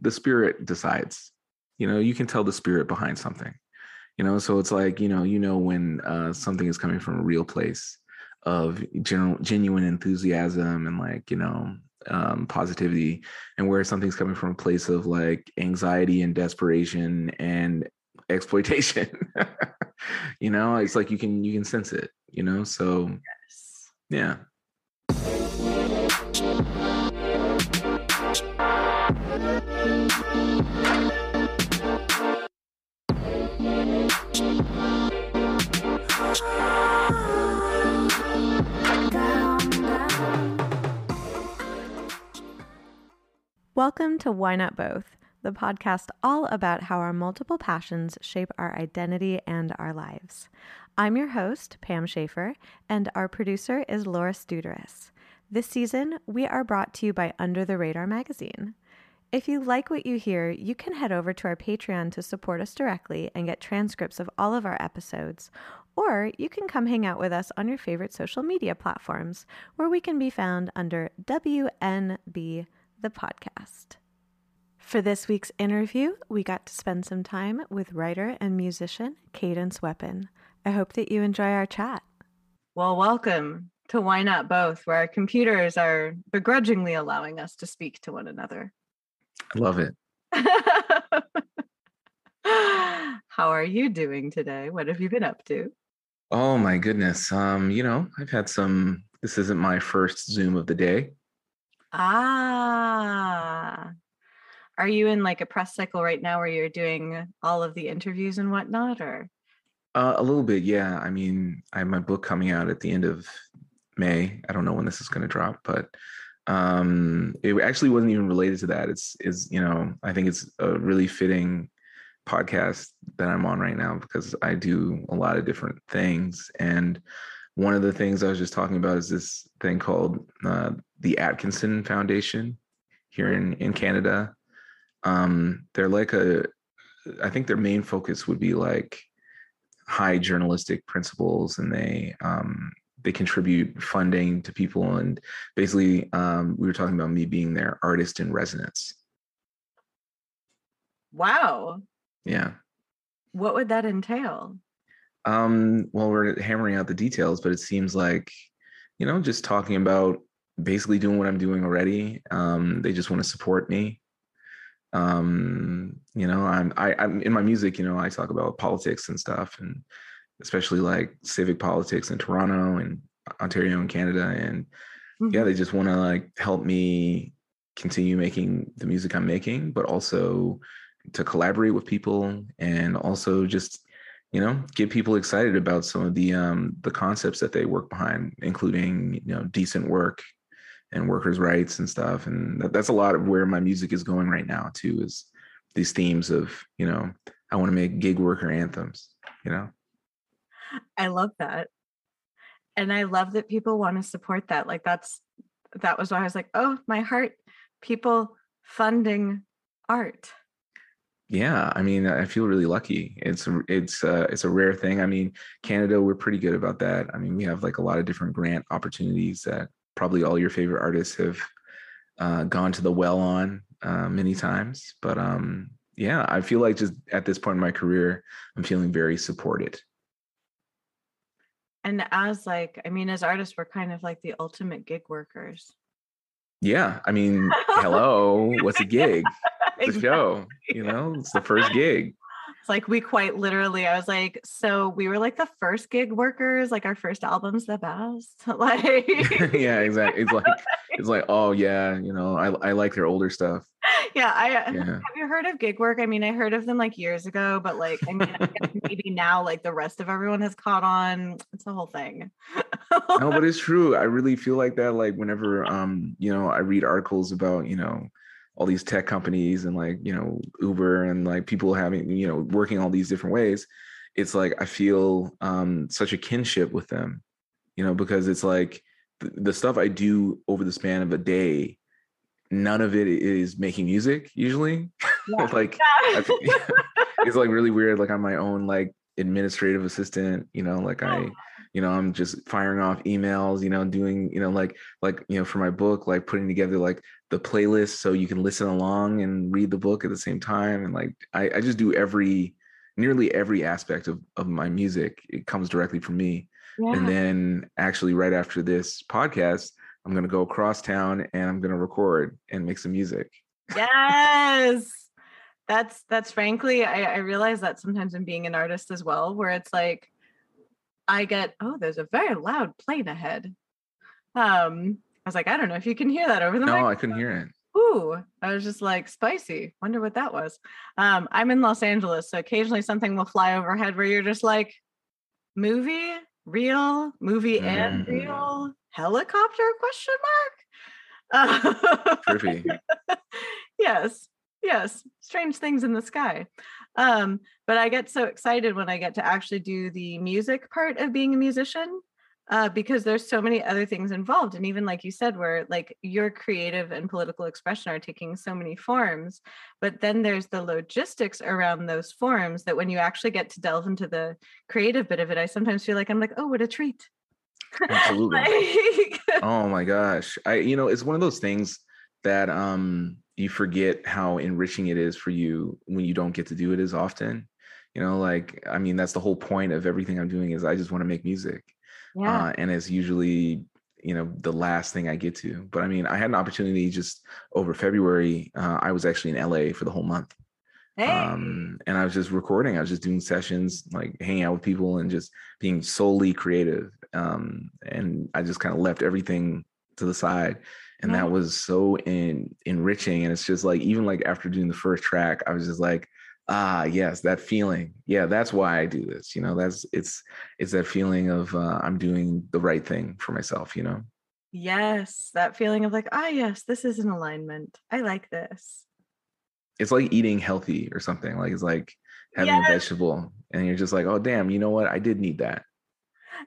the spirit decides. You know, you can tell the spirit behind something. You know, so it's like you know, you know when uh, something is coming from a real place of general, genuine enthusiasm and like you know um, positivity, and where something's coming from a place of like anxiety and desperation and exploitation. you know, it's like you can you can sense it. You know, so yes. yeah. Welcome to Why Not Both, the podcast all about how our multiple passions shape our identity and our lives. I'm your host, Pam Schaefer, and our producer is Laura Studeris. This season, we are brought to you by Under the Radar magazine. If you like what you hear, you can head over to our Patreon to support us directly and get transcripts of all of our episodes. Or you can come hang out with us on your favorite social media platforms, where we can be found under WNB the podcast. For this week's interview, we got to spend some time with writer and musician Cadence Weapon. I hope that you enjoy our chat. Well, welcome to Why Not Both, where our computers are begrudgingly allowing us to speak to one another. I love it. How are you doing today? What have you been up to? Oh my goodness. Um, you know, I've had some this isn't my first Zoom of the day. Ah. Are you in like a press cycle right now where you're doing all of the interviews and whatnot or? Uh, a little bit, yeah. I mean, I have my book coming out at the end of May. I don't know when this is going to drop, but um, it actually wasn't even related to that. It's is you know I think it's a really fitting podcast that I'm on right now because I do a lot of different things and one of the things I was just talking about is this thing called uh, the Atkinson Foundation here in in Canada. Um, they're like a, I think their main focus would be like high journalistic principles, and they um, they contribute funding to people. And basically, um, we were talking about me being their artist in residence. Wow. Yeah. What would that entail? Um, well, we're hammering out the details, but it seems like, you know, just talking about basically doing what I'm doing already. Um, they just want to support me. Um, you know, I'm I, I'm in my music, you know, I talk about politics and stuff and especially like civic politics in Toronto and Ontario and Canada. And mm-hmm. yeah, they just want to like help me continue making the music I'm making, but also to collaborate with people and also just you know get people excited about some of the um the concepts that they work behind including you know decent work and workers rights and stuff. And that, that's a lot of where my music is going right now too is these themes of you know i want to make gig worker anthems you know? I love that. And i love that people want to support that. Like that's that was why i was like oh my heart people funding art yeah, I mean, I feel really lucky. It's it's uh, it's a rare thing. I mean, Canada, we're pretty good about that. I mean, we have like a lot of different grant opportunities that probably all your favorite artists have uh, gone to the well on uh, many times. But um, yeah, I feel like just at this point in my career, I'm feeling very supported. And as like, I mean, as artists, we're kind of like the ultimate gig workers. Yeah, I mean, hello, what's a gig? The show. You know, it's the first gig. It's like we quite literally, I was like, so we were like the first gig workers, like our first album's the best. like Yeah, exactly. It's like it's like, oh yeah, you know, I I like their older stuff. Yeah, I uh, yeah. have you heard of gig work? I mean, I heard of them like years ago, but like I mean, I maybe now like the rest of everyone has caught on. It's a whole thing. no, but it's true. I really feel like that. Like whenever um, you know, I read articles about, you know, all these tech companies and like you know uber and like people having you know working all these different ways it's like i feel um such a kinship with them you know because it's like the, the stuff i do over the span of a day none of it is making music usually yeah. like yeah. it's like really weird like i'm my own like administrative assistant you know like i you know i'm just firing off emails you know doing you know like like you know for my book like putting together like the playlist so you can listen along and read the book at the same time and like i, I just do every nearly every aspect of, of my music it comes directly from me. Yeah. and then actually right after this podcast i'm going to go across town and i'm going to record and make some music. Yes! That's that's frankly I, I realize that sometimes in being an artist as well where it's like I get, oh, there's a very loud plane ahead. Um, I was like, I don't know if you can hear that over the No, microphone. I couldn't hear it. Ooh, I was just like spicy. Wonder what that was. Um, I'm in Los Angeles, so occasionally something will fly overhead where you're just like, movie, real, movie mm. and real, helicopter question mark. Uh, yes, yes, strange things in the sky. Um, but I get so excited when I get to actually do the music part of being a musician uh, because there's so many other things involved. And even like you said, where like your creative and political expression are taking so many forms, but then there's the logistics around those forms that when you actually get to delve into the creative bit of it, I sometimes feel like I'm like, oh, what a treat. Absolutely. like... oh my gosh. I, you know, it's one of those things that um you forget how enriching it is for you when you don't get to do it as often. You know like i mean that's the whole point of everything i'm doing is i just want to make music yeah. Uh, and it's usually you know the last thing i get to. But i mean i had an opportunity just over february uh, i was actually in la for the whole month. Hey. um, and i was just recording i was just doing sessions like hanging out with people and just being solely creative. Um, and i just kind of left everything to the side and that was so in, enriching and it's just like even like after doing the first track i was just like ah yes that feeling. Yeah that's why i do this you know? That's it's it's that feeling of uh, i'm doing the right thing for myself you know? Yes that feeling of like ah yes this is an alignment. I like this. It's like eating healthy or something like it's like having yes. a vegetable and you're just like oh damn you know what? I did need that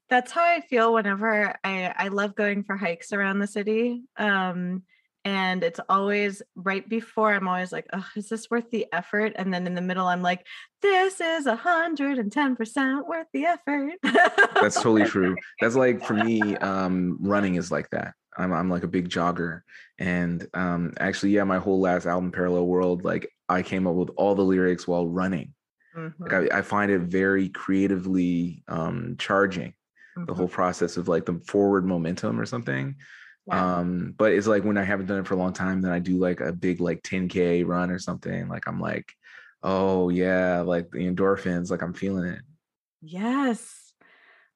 that's how I feel whenever I I love going for hikes around the city. Um and it's always right before I'm always like, oh, is this worth the effort? And then in the middle, I'm like, this is a hundred and ten percent worth the effort. That's totally true. That's like for me, um, running is like that. I'm I'm like a big jogger. And um actually, yeah, my whole last album, Parallel World, like I came up with all the lyrics while running. Mm-hmm. Like I, I, find it very creatively um charging mm-hmm. the whole process of like the forward momentum or something. Um, but it's like when I haven't done it for a long time, then I do like a big like 10k run or something. Like I'm like, oh yeah, like the endorphins, like I'm feeling it. Yes.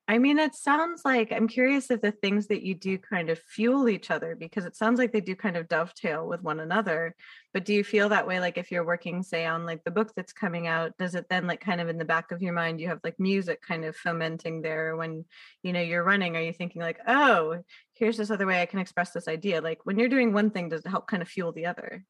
I mean, it sounds like I'm curious if the things that you do kind of fuel each other because it sounds like they do kind of dovetail with one another. But do you feel that way? Like if you're working, say, on like the book that's coming out, does it then like kind of in the back of your mind, you have like music kind of fomenting there when, you know, you're running? Are you thinking like, oh, here's this other way I can express this idea? Like when you're doing one thing, does it help kind of fuel the other?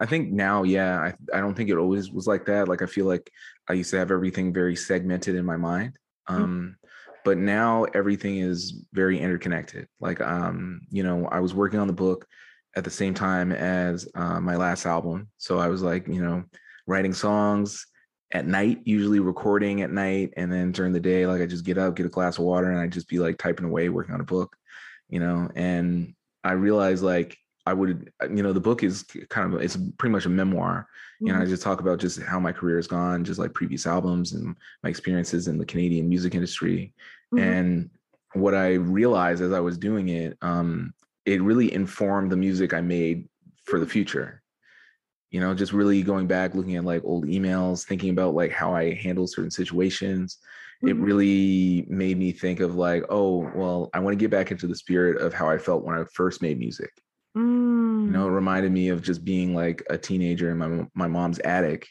I think now, yeah, I, I don't think it always was like that. Like I feel like I used to have everything very segmented in my mind. Mm-hmm. Um, mm-hmm but now everything is very interconnected like um you know i was working on the book at the same time as uh, my last album so i was like you know writing songs at night usually recording at night and then during the day like i just get up get a glass of water and i just be like typing away working on a book you know and i realized like I would, uh, you know, the book is kind of it's pretty much a memoir. Mm-hmm. You know, I mm-hmm. just talk about just how my career has gone, just like previous albums and my experiences in the Canadian music industry. Mm-hmm. And what I realized as I was doing it, um, it really informed the music I made for the future. You know, just really going back, looking at like old emails, thinking about like how I handle certain situations. Mm-hmm. It really made me think of like, oh, well, I want to get back into the spirit of how I felt when I first made music Mm. You know, it mm. reminded me of just being like a teenager in my my mom's attic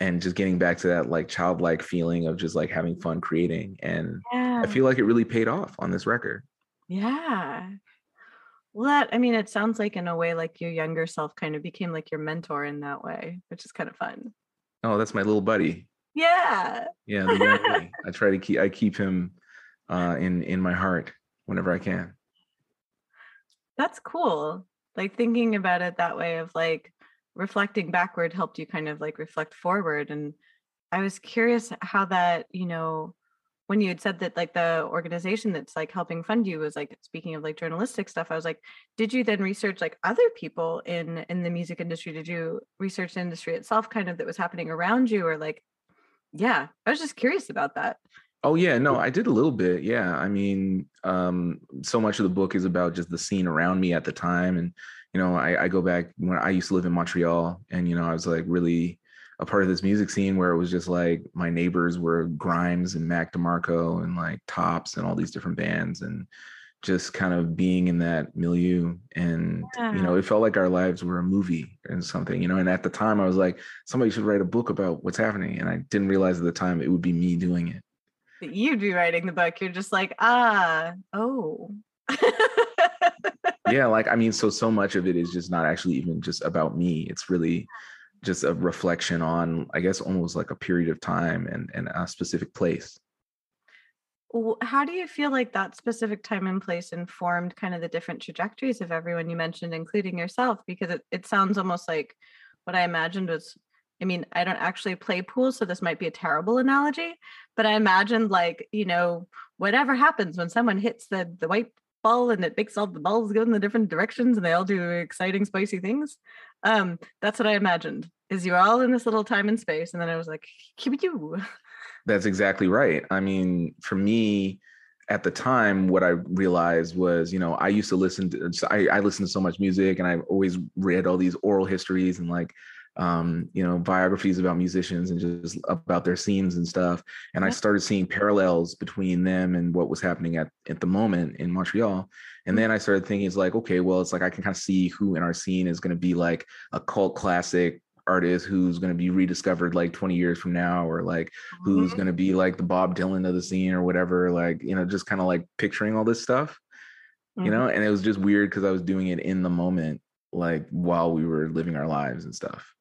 and just getting back to that like childlike feeling of just like having fun creating. And yeah. I feel like it really paid off on this record. Yeah. Well, that I mean, it sounds like in a way like your younger self kind of became like your mentor in that way, which is kind of fun. Oh, that's my little buddy. Yeah. Yeah. I try to keep I keep him uh in in my heart whenever I can. That's cool like thinking about it that way of like reflecting backward helped you kind of like reflect forward and i was curious how that you know when you had said that like the organization that's like helping fund you was like speaking of like journalistic stuff i was like did you then research like other people in in the music industry? Did you research the industry itself kind of that was happening around you? Or like yeah i was just curious about that oh yeah no i did a little bit yeah i mean um so much of the book is about just the scene around me at the time and you know i, I go back when i used to live in montreal and you know i was like really a part of this music scene where it was just like my neighbors were Grimes and Mac DeMarco and like Tops and all these different bands and just kind of being in that milieu and yeah. you know it felt like our lives were a movie and something you know and at the time I was like somebody should write a book about what's happening and I didn't realize at the time it would be me doing it you'd be writing the book you're just like ah oh. Yeah like I mean so so much of it is just not actually even just about me it's really just a reflection on i guess almost like a period of time and, and a specific place. How do you feel like that specific time and place informed kind of the different trajectories of everyone you mentioned including yourself? Because it, it sounds almost like what i imagined was i mean i don't actually play pool so this might be a terrible analogy but i imagined like you know whatever happens when someone hits the the white ball and it makes all the balls go in the different directions and they all do exciting spicy things um that's what i imagined is you're all in this little time and space and then i was like you that's exactly right. I mean for me at the time what i realized was you know i used to listen to i, I listened to so much music and i've always read all these oral histories and like um, you know, biographies about musicians and just about their scenes and stuff. And I started seeing parallels between them and what was happening at, at the moment in Montreal. And then I started thinking, it's like, okay, well, it's like I can kind of see who in our scene is going to be like a cult classic artist who's going to be rediscovered like 20 years from now, or like who's mm-hmm. going to be like the Bob Dylan of the scene or whatever. Like, you know, just kind of like picturing all this stuff, mm-hmm. you know, and it was just weird because I was doing it in the moment, like while we were living our lives and stuff.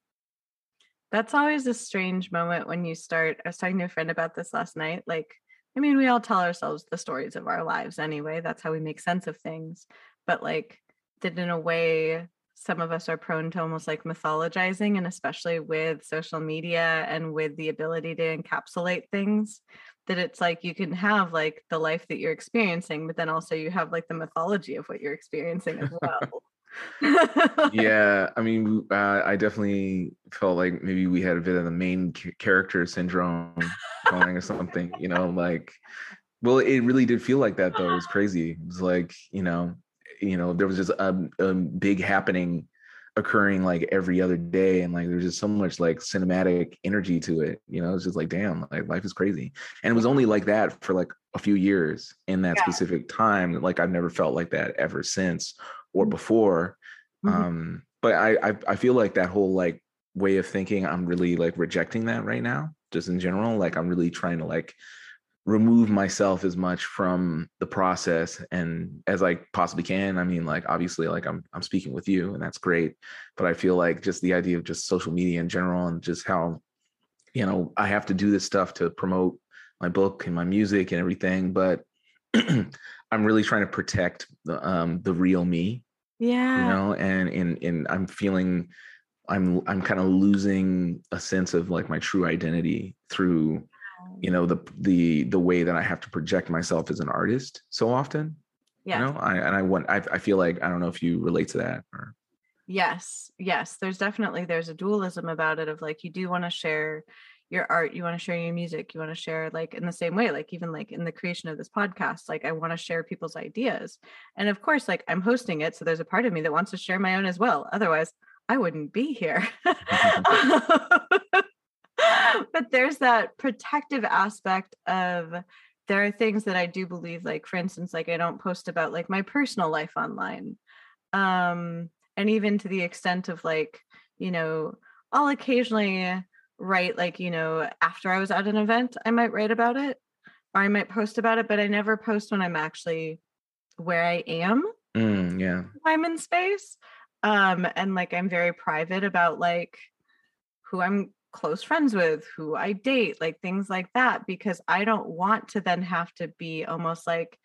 That's always a strange moment when you start. I was talking to a friend about this last night. Like, I mean, we all tell ourselves the stories of our lives anyway. That's how we make sense of things. But like, that in a way, some of us are prone to almost like mythologizing, and especially with social media and with the ability to encapsulate things, that it's like you can have like the life that you're experiencing, but then also you have like the mythology of what you're experiencing as well yeah, I mean, uh, I definitely felt like maybe we had a bit of the main character syndrome going or something, you know, like, well, it really did feel like that though. It was crazy. It was like, you know, you know, there was just a, a big happening occurring like every other day and like there's just so much like cinematic energy to it you know it's just like damn like life is crazy and it was only like that for like a few years in that yeah. specific time like i've never felt like that ever since or mm-hmm. before. Mm-hmm. Um, but I, I I feel like that whole like way of thinking, I'm really like rejecting that right now, just in general. Like I'm really trying to like remove myself as much from the process and as I possibly can. I mean, like obviously, like I'm I'm speaking with you, and that's great. But I feel like just the idea of just social media in general and just how, you know, I have to do this stuff to promote my book and my music and everything. But I'm really trying to protect the um the real me. Yeah. You know, and and and I'm feeling I'm I'm kind of losing a sense of like my true identity through you know the the the way that I have to project myself as an artist so often. Yeah. You know, I and I want I I feel like I don't know if you relate to that or Yes. Yes, there's definitely there's a dualism about it of like you do want to share your art you want to share your music you want to share like in the same way like even like in the creation of this podcast like i want to share people's ideas. And of course like i'm hosting it so there's a part of me that wants to share my own as well otherwise i wouldn't be here. But there's that protective aspect of there are things that i do believe like for instance like i don't post about like my personal life online. Um and even to the extent of like you know i'll occasionally write like you know after i was at an event i might write about it or i might post about it but i never post when i'm actually where i am. Mm, yeah. I'm in space um and like i'm very private about like who i'm close friends with who i date like things like that because i don't want to then have to be almost like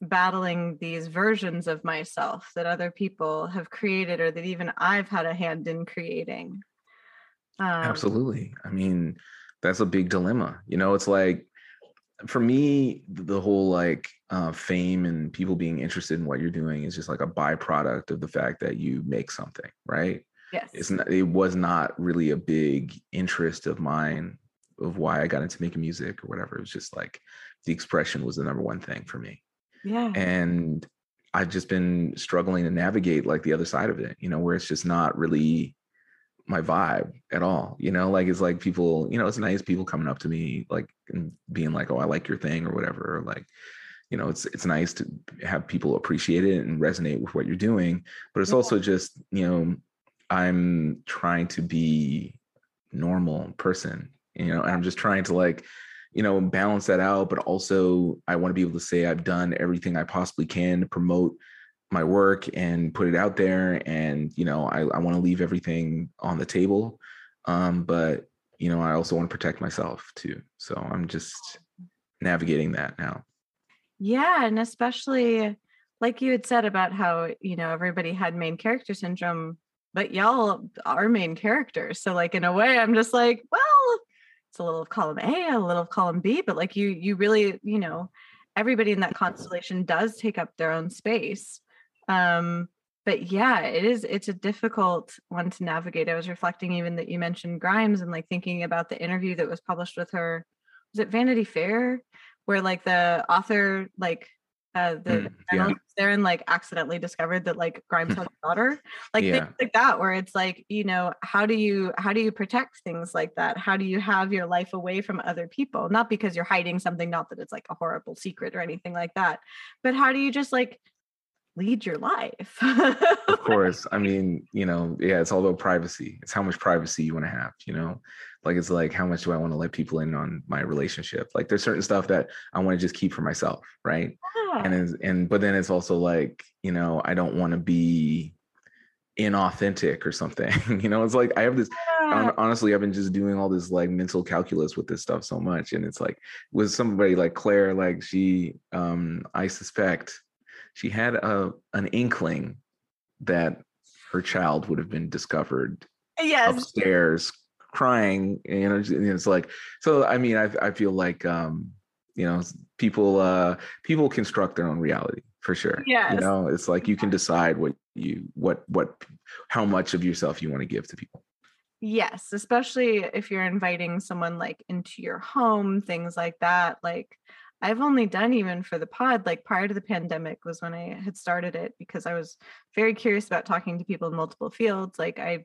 battling these versions of myself that other people have created or that even i've had a hand in creating um, Absolutely. I mean, that's a big dilemma. You know, it's like for me, the whole like uh, fame and people being interested in what you're doing is just like a byproduct of the fact that you make something, right? Yes. It's not, it was not really a big interest of mine of why I got into making music or whatever. It was just like the expression was the number one thing for me. Yeah. And I've just been struggling to navigate like the other side of it, you know, where it's just not really my vibe at all. You know, like it's like people, you know, it's nice people coming up to me like and being like, "Oh, I like your thing" or whatever. Or like, you know, it's it's nice to have people appreciate it and resonate with what you're doing. But it's Yeah. also just, you know, I'm trying to be normal person, you know, and I'm just trying to like, you know, balance that out. But also, I want to be able to say I've done everything I possibly can to promote my work and put it out there. And, you know, I, I want to leave everything on the table. Um, but, you know, I also want to protect myself too. So I'm just navigating that now. Yeah, and especially like you had said about how, you know, everybody had main character syndrome, but y'all are main characters. So like in a way I'm just like, well, it's a little of column A, a little of column B, but like you you really, you know, everybody in that constellation does take up their own space. Um but yeah, it is it's a difficult one to navigate. I was reflecting even that you mentioned Grimes and like thinking about the interview that was published with her was it Vanity Fair where like the author like uh the Mm, yeah. there and like accidentally discovered that like Grimes had a daughter like Yeah. things like that where it's like you know how do you how do you protect things like that how do you have your life away from other people not because you're hiding something not that it's like a horrible secret or anything like that but how do you just like lead your life. Of course i mean you know yeah it's all about privacy. It's how much privacy you want to have you know? Like it's like how much do i want to let people in on my relationship? Like there's certain stuff that i want to just keep for myself right? Yeah. and it's, and but then it's also like you know i don't want to be inauthentic or something you know? It's like i have this Yeah. honestly i've been just doing all this like mental calculus with this stuff so much and it's like with somebody like claire like she um i suspect she had a an inkling that her child would have been discovered yes. upstairs crying you know it's like so i mean i i feel like um you know people uh people construct their own reality for sure yeah you know it's like you can decide what you what what how much of yourself you want to give to people. Yes, especially if you're inviting someone like into your home, things like that. Like I've only done even for the pod, like prior to the pandemic was when I had started it because I was very curious about talking to people in multiple fields. Like I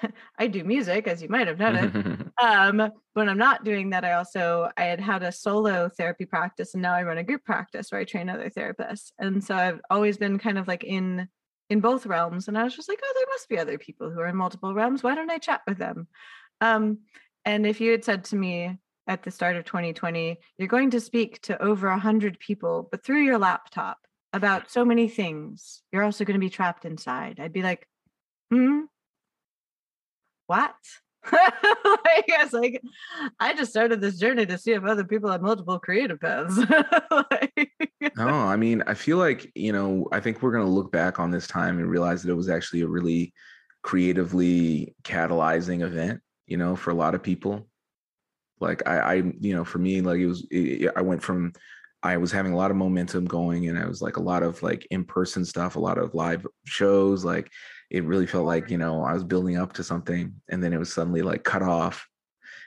I do music, as you might have noticed. um when i'm not doing that i also i had had a solo therapy practice and now i run a group practice where i train other therapists and so i've always been kind of like in in both realms and i was just like oh there must be other people who are in multiple realms why don't i chat with them um and if you had said to me at the start of 2020 you're going to speak to over 100 people but through your laptop about so many things you're also going to be trapped inside. I'd be like hmm? What? I guess like, I just started this journey to see if other people have multiple creative paths. Like, no i mean i feel like you know i think we're going to look back on this time and realize that it was actually a really creatively catalyzing event you know for a lot of people like i i you know for me like it was it, i went from i was having a lot of momentum going and i was like a lot of like in-person stuff a lot of live shows like it really felt like you know i was building up to something and then it was suddenly like cut off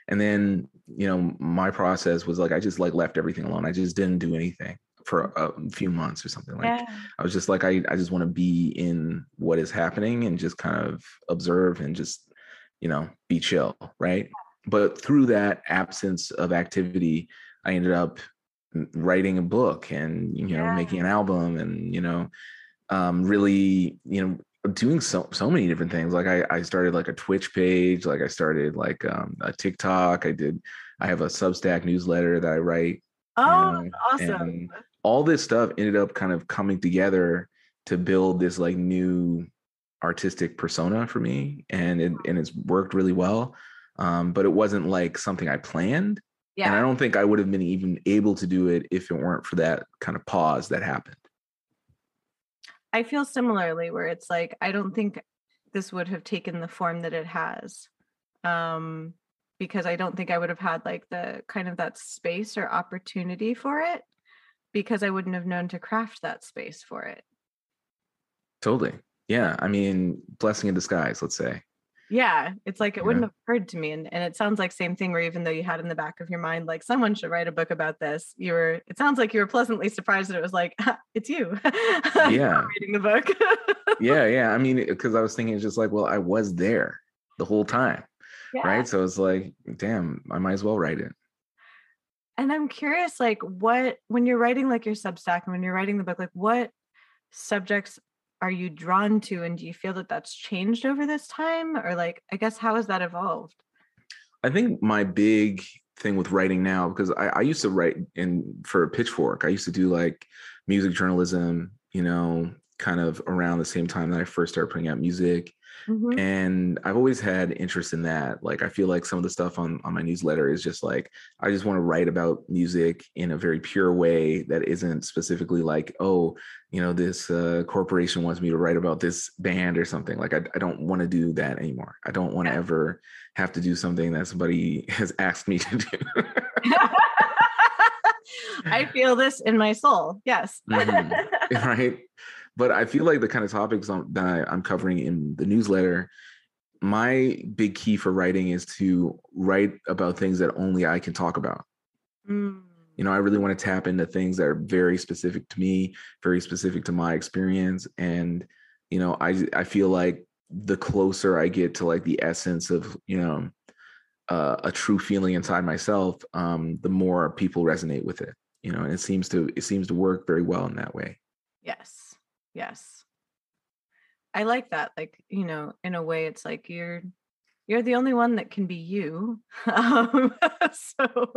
and then you know my process was like i just like left everything alone i just didn't do anything for a few months or something like yeah. I was just like, I, I just want to be in what is happening and just kind of observe and just, you know, be chill. Right. But through that absence of activity, I ended up writing a book and, you know, Yeah. making an album and, you know, um, really, you know, doing so, so many different things. Like I, I started like a Twitch page, like I started like um, a TikTok. I did, I have a Substack newsletter that I write. Oh, know, awesome. and all this stuff ended up kind of coming together to build this like new artistic persona for me and it and it's worked really well um, but it wasn't like something i planned and i don't think i would have been even able to do it if it weren't for that kind of pause that happened I feel similarly where it's like, I don't think this would have taken the form that it has. Um, because I don't think I would have had like the kind of that space or opportunity for it because I wouldn't have known to craft that space for it. Totally. Yeah. I mean, blessing in disguise, let's say. Yeah. It's like it wouldn't have occurred to me. And, and it sounds like same thing where even though you had in the back of your mind, like someone should write a book about this, you were it sounds like you were pleasantly surprised that it was like, it's you. Yeah. reading the book. yeah. Yeah. I mean, because I was thinking it's just like, well, I was there the whole time. Yeah. Right. So it's like, damn, I might as well write it. And I'm curious, like, what when you're writing like your Substack and when you're writing the book, like, what subjects are you drawn to, and do you feel that that's changed over this time, or like, I guess, how has that evolved? I think my big thing with writing now, because I, I used to write in for Pitchfork, I used to do like music journalism, you know, kind of around the same time that I first started putting out music. Mhm. and i've always had interest in that like i feel like some of the stuff on on my newsletter is just like i just want to write about music in a very pure way that isn't specifically like oh you know this uh, corporation wants me to write about this band or something like i, I don't want to do that anymore i don't want to Yeah. ever have to do something that somebody has asked me to do I feel this in my soul. Yes. Mhm. right but i feel like the kind of topics I'm, that i'm covering in the newsletter my big key for writing is to write about things that only i can talk about Mm. you know i really want to tap into things that are very specific to me very specific to my experience and you know i i feel like the closer i get to like the essence of you know uh, a true feeling inside myself um the more people resonate with it you know and it seems to it seems to work very well in that way Yes. Yes. I like that. Like, you know, in a way it's like you're you're the only one that can be you. Um, so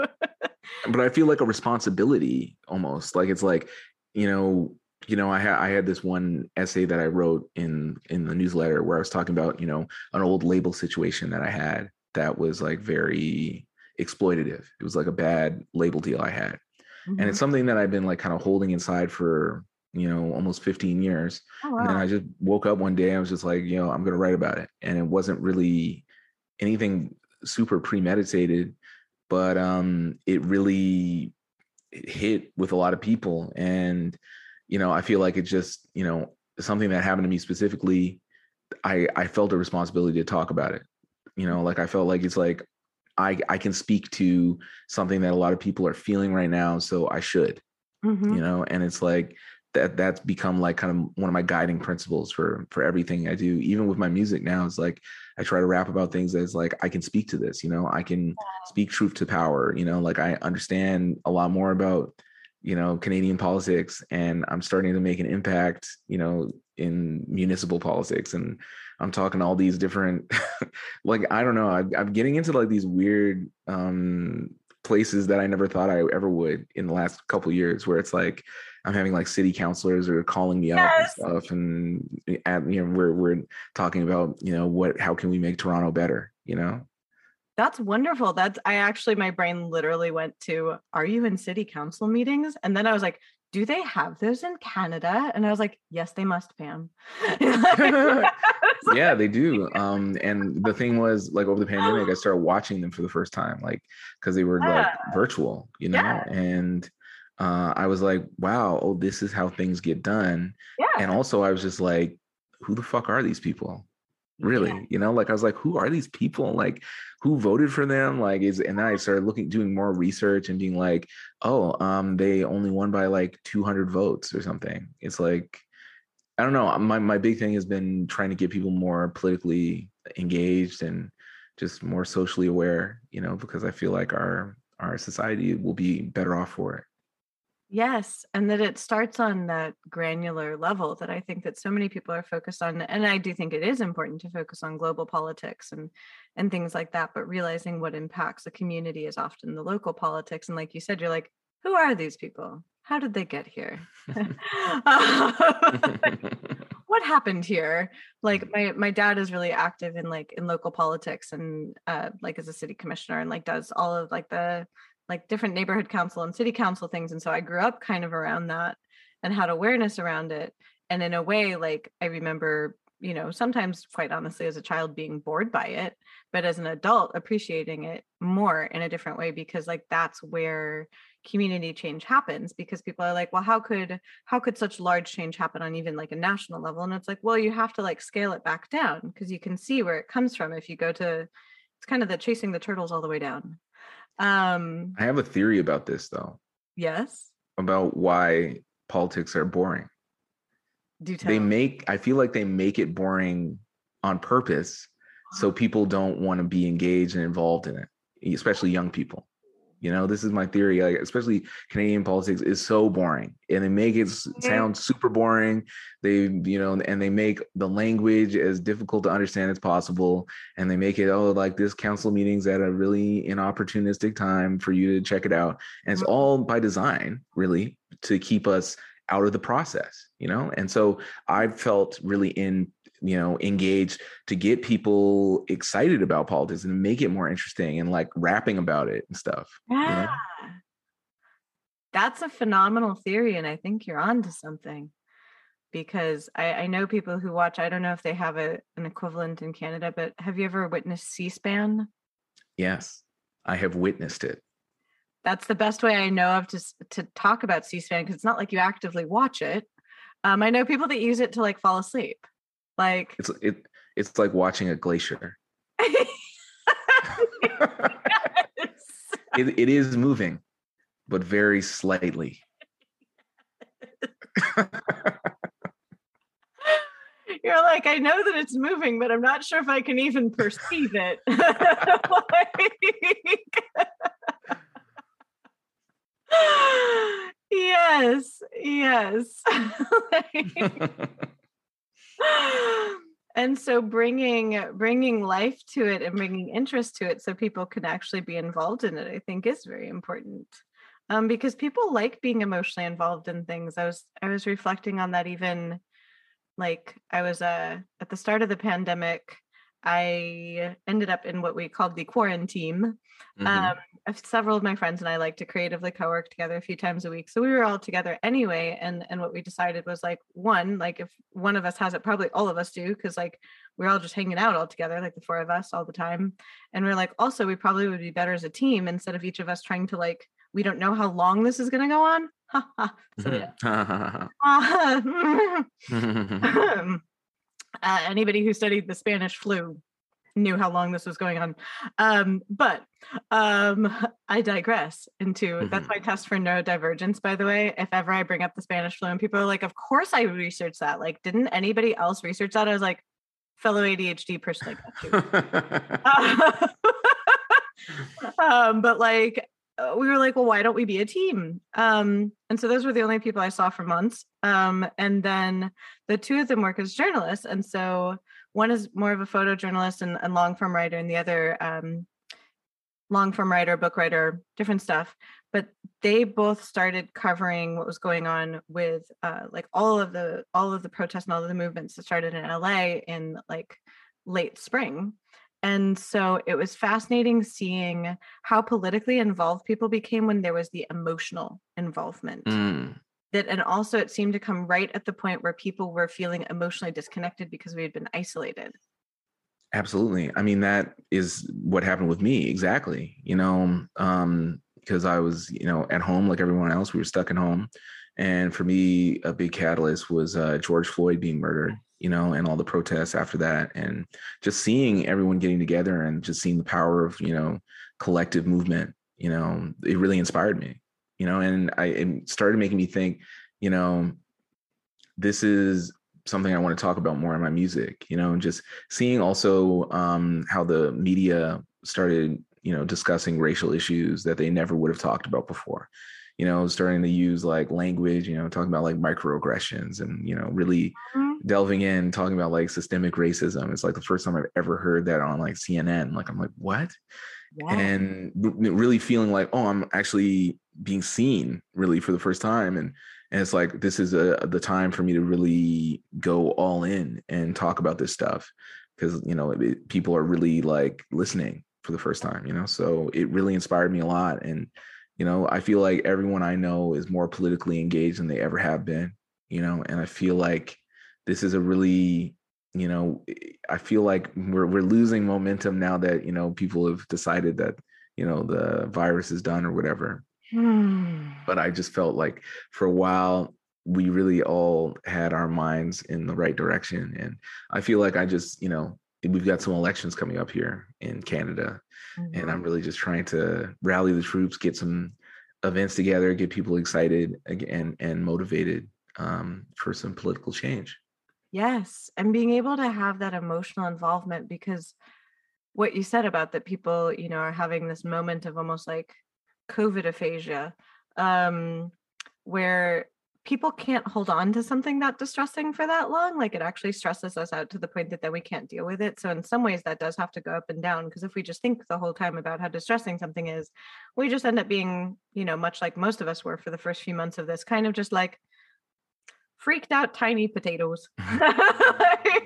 but I feel like a responsibility almost like it's like you know you know I had I had this one essay that I wrote in in the newsletter where I was talking about you know an old label situation that I had that was like very exploitative. It was like a bad label deal I had, and Mhm. it's something that I've been like kind of holding inside for you know almost 15 years. Oh, And then. I just woke up one day. I was just like, you know, I'm going to write about it. And it wasn't really anything super premeditated, but um, it really it hit with a lot of people. And, you know, I feel like it just, you know, something that happened to me specifically, I, I felt a responsibility to talk about it. You know, like I felt like it's like, I, I can speak to something that a lot of people are feeling right now. So I should Mhm. you know and it's like that that's become like kind of one of my guiding principles for for everything i do. Even with my music now it's like i try to rap about things that's like i can speak to this you know? I can speak truth to power you know? Like i understand a lot more about you know canadian politics and i'm starting to make an impact you know in municipal politics and i'm talking all these different like i don't know I'm, I'm getting into like these weird um places that I never thought I ever would in the last couple years, where it's like I'm having like city councilors are calling me up Yes. and stuff, and and you know we're we're talking about you know what how can we make Toronto better, you know? That's wonderful. That's I actually my brain literally went to are you in city council meetings? And then I was like, do they have those in Canada? And I was like, yes, they must, Pam. yeah, they do. Um, and the thing was like over the pandemic, I started watching them for the first time, like because they were like virtual, you know, Yeah. and uh, I was like, wow, oh, this is how things get done. yeah. and also i was just like who the fuck are these people really Yeah. you know like i was like who are these people like who voted for them like is and i started looking doing more research and being like oh um they only won by like 200 votes or something it's like i don't know my, my big thing has been trying to get people more politically engaged and just more socially aware you know because i feel like our our society will be better off for it Yes, and that it starts on that granular level that I think that so many people are focused on and I do think it is important to focus on global politics and and things like that but realizing what impacts a community is often the local politics and like you said you're like who are these people? How did they get here? what happened here like my my dad is really active in like in local politics and uh like as a city commissioner and like does all of like the like different neighborhood council and city council things and so i grew up kind of around that and had awareness around it and in a way like i remember you know sometimes quite honestly as a child being bored by it but as an adult appreciating it more in a different way because like that's where community change happens because people are like well how could how could such large change happen on even like a national level? And it's like well you have to like scale it back down because you can see where it comes from if you go to it's kind of the chasing the turtles all the way down um I have a theory about this though, yes about why politics are boring. do tell They make I feel like they make it boring on purpose so people don't want to be engaged and involved in it, especially young people. You know, this is my theory. Like, especially Canadian politics is so boring, and they make it sound super boring. They, you know, and they make the language as difficult to understand as possible, and they make it oh, like this council meetings at a really inopportunistic time for you to check it out, and it's Mhm. all by design, really, to keep us out of the process. You know, and so I felt really in you know engaged to get people excited about politics and make it more interesting and like rapping about it and stuff yeah. That's a phenomenal theory and i think you're on to something because I, I know people who watch i don't know if they have a, an equivalent in canada but have you ever witnessed c-span? Yes. I have witnessed it. That's the best way i know of to, to talk about c-span because it's not like you actively watch it. Um, i know people that use it to like fall asleep like it's it it's like watching a glacier it, it is moving but very slightly You're like, I know that it's moving, but I'm not sure if I can even perceive it. Like- yes, yes. and so bringing bringing life to it and bringing interest to it so people can actually be involved in it i think is very important. Um, because people like being emotionally involved in things. I was i was reflecting on that even like i was uh, at the start of the pandemic i ended up in what we called the quarantine Mhm. um, several of my friends and I like to creatively co-work together a few times a week. So we were all together anyway. And and what we decided was like one, like if one of us has it, probably all of us do, because like we're all just hanging out all together, like the four of us all the time. And we're like, also we probably would be better as a team instead of each of us trying to like, we don't know how long this is gonna go on. so yeah. Mhm. uh, anybody who studied the Spanish flu knew how long this was going on. Um, but um, I digress into that's Mhm. my test for neurodivergence, by the way. If ever I bring up the Spanish flu and people are like, of course I researched that. Like, didn't anybody else research that? I was like, fellow ADHD person like that too. um, but like we were like, well, why don't we be a team? Um, and so those were the only people I saw for months. Um, and then the two of them work as journalists. And so one is more of a photojournalist and, and long form writer, and the other um, long form writer, book writer, different stuff. But they both started covering what was going on with uh, like all of the all of the protests and all of the movements that started in LA in like late spring. And so it was fascinating seeing how politically involved people became when there was the emotional involvement Mm. that and also it seemed to come right at the point where people were feeling emotionally disconnected because we had been isolated Absolutely. I mean, that is what happened with me exactly. You know, um, because I was, you know, at home like everyone else. We were stuck at home, and for me, a big catalyst was uh, George Floyd being murdered. You know, and all the protests after that, and just seeing everyone getting together and just seeing the power of you know collective movement. You know, it really inspired me. You know, and I it started making me think. You know, this is something I want to talk about more in my music, you know, and just seeing also um, how the media started, you know, discussing racial issues that they never would have talked about before, you know, starting to use like language, you know, talking about like microaggressions and, you know, really delving in, talking about like systemic racism. It's like the first time I've ever heard that on like CNN. Like, I'm like, what? and really feeling like oh i'm actually being seen really for the first time and and it's like this is a the time for me to really go all in and talk about this stuff because you know it, people are really like listening for the first time you know so it really inspired me a lot and you know i feel like everyone i know is more politically engaged than they ever have been you know and i feel like this is a really you know, I feel like we're we're losing momentum now that you know people have decided that you know the virus is done or whatever. Hmm. But I just felt like for a while we really all had our minds in the right direction, and I feel like I just you know we've got some elections coming up here in Canada, and Mhm. I'm really just trying to rally the troops, get some events together, get people excited and and motivated um, for some political change. Yes, and being able to have that emotional involvement because what you said about that people, you know, are having this moment of almost like COVID aphasia, um, where people can't hold on to something that distressing for that long. Like it actually stresses us out to the point that then we can't deal with it. So in some ways that does have to go up and down because if we just think the whole time about how distressing something is, we just end up being, you know, much like most of us were for the first few months of this, kind of just like freaked out tiny potatoes.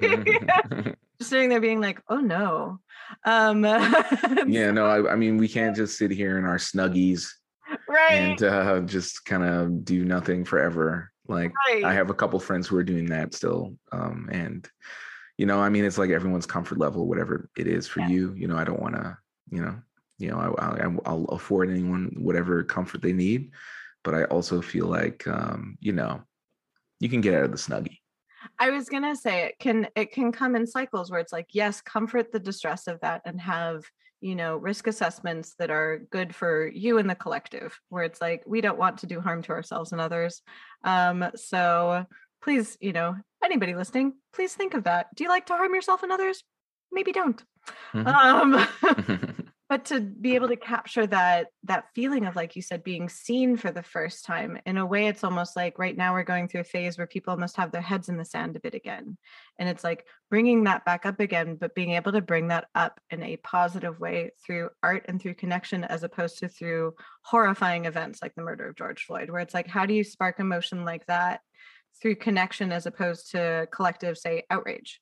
just sitting there being like, oh no. Um yeah, no, I, I mean we can't just sit here in our snuggies right. and uh, just kind of do nothing forever. Like right. I have a couple friends who are doing that still, um, and you know, I mean, it's like everyone's comfort level, whatever it is for Yeah. you. You know, I don't want to, you know, you know, I, I, I'll afford anyone whatever comfort they need, but I also feel like, um, you know, you can get out of the snuggie. I was gonna say it can it can come in cycles where it's like, yes, comfort the distress of that and have, you know, risk assessments that are good for you and the collective, where it's like we don't want to do harm to ourselves and others. Um, so please, you know, anybody listening, please think of that. Do you like to harm yourself and others? Maybe don't. Mhm. Um but to be able to capture that that feeling of like you said being seen for the first time in a way it's almost like right now we're going through a phase where people must have their heads in the sand a bit again. And it's like bringing that back up again but being able to bring that up in a positive way through art and through connection as opposed to through horrifying events like the murder of George Floyd where it's like how do you spark emotion like that through connection as opposed to collective say outrage?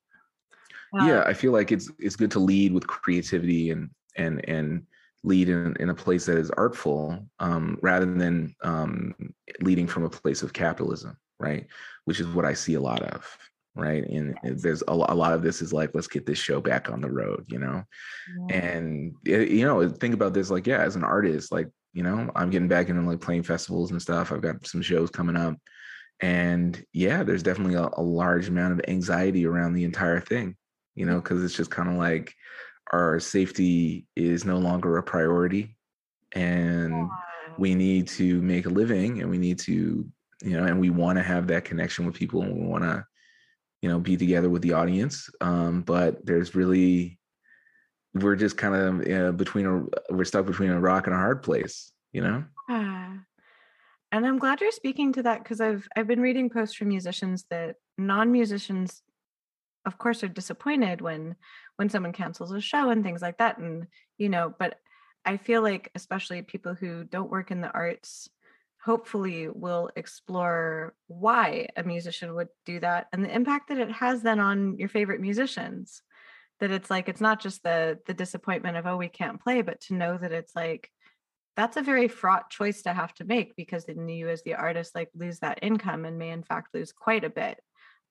Yeah Um, i feel like it's it's good to lead with creativity and and and lead in, in a place that is artful um, rather than um, leading from a place of capitalism right? Which is what i see a lot of right? And there's a, a lot of this is like let's get this show back on the road you know? Yeah. and eh, you know think about this like yeah as an artist like you know i'm getting back into like playing festivals and stuff. I've got some shows coming up. And yeah there's definitely a, a large amount of anxiety around the entire thing you know because it's just kind of like our safety is no longer a priority and we need to make a living and we need to you know and we want to have that connection with people and we want to you know be together with the audience um but there's really we're just kind of uh, between a we're stuck between a rock and a hard place you know. And I'm glad you're speaking to that because I've I've been reading posts from musicians that non-musicians of course are disappointed when when someone cancels a show and things like that and you know but I feel like especially people who don't work in the arts hopefully will explore why a musician would do that and the impact that it has then on your favorite musicians. That it's like it's not just the the disappointment of oh we can't play but to know that it's like that's a very fraught choice to have to make because then you as the artist like lose that income and may in fact lose quite a bit.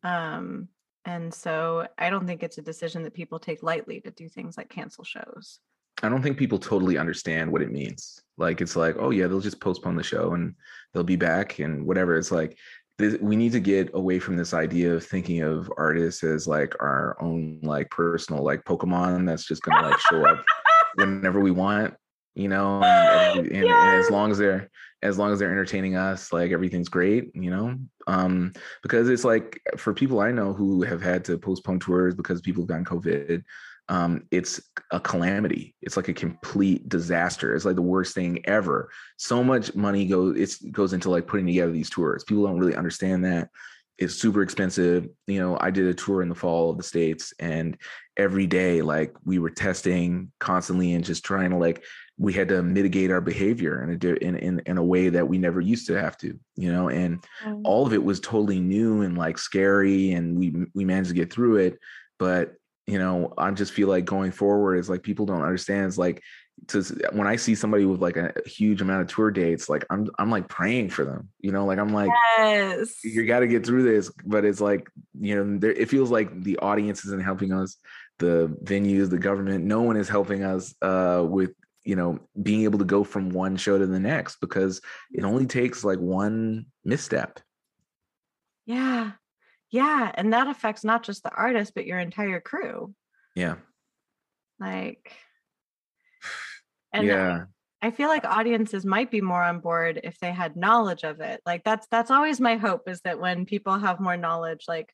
Um and so i don't think it's a decision that people take lightly to do things like cancel shows. I don't think people totally understand what it means. Like it's like oh yeah they'll just postpone the show and they'll be back and whatever. It's like this, we need to get away from this idea of thinking of artists as like our own like personal like pokemon that's just gonna like show up whenever we want you know and, and, and, and as long as they're as long as they're entertaining us like everything's great you know? Um because it's like for people i know who have had to postpone tours because people have gotten covid um it's a calamity. It's like a complete disaster. It's like the worst thing ever. So much money goes it goes into like putting together these tours. People don't really understand that. It's super expensive. You know i did a tour in the fall of the states and every day like we were testing constantly and just trying to like we had to mitigate our behavior in a in, in in a way that we never used to have to you know and all of it was totally new and like scary and we we managed to get through it but you know i just feel like going forward is like people don't understand it's like to when I see somebody with like a huge amount of tour dates, like I'm I'm like praying for them, you know, like I'm like, yes. you got to get through this. But it's like, you know, there, it feels like the audience isn't helping us, the venues, the government, no one is helping us uh, with you know being able to go from one show to the next because it only takes like one misstep. Yeah, yeah, and that affects not just the artist but your entire crew. Yeah. Like and yeah. I feel like audiences might be more on board if they had knowledge of it. Like that's that's always my hope is that when people have more knowledge, like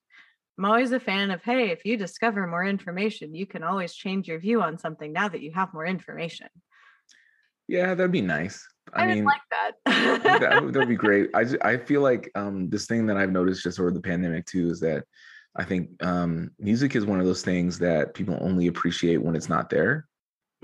I'm always a fan of hey, if you discover more information, you can always change your view on something now that you have more information. Yeah, that'd be nice. I, I, mean, like that. that would be great. I just, I feel like um this thing that I've noticed just over the pandemic too is that I think um music is one of those things that people only appreciate when it's not there.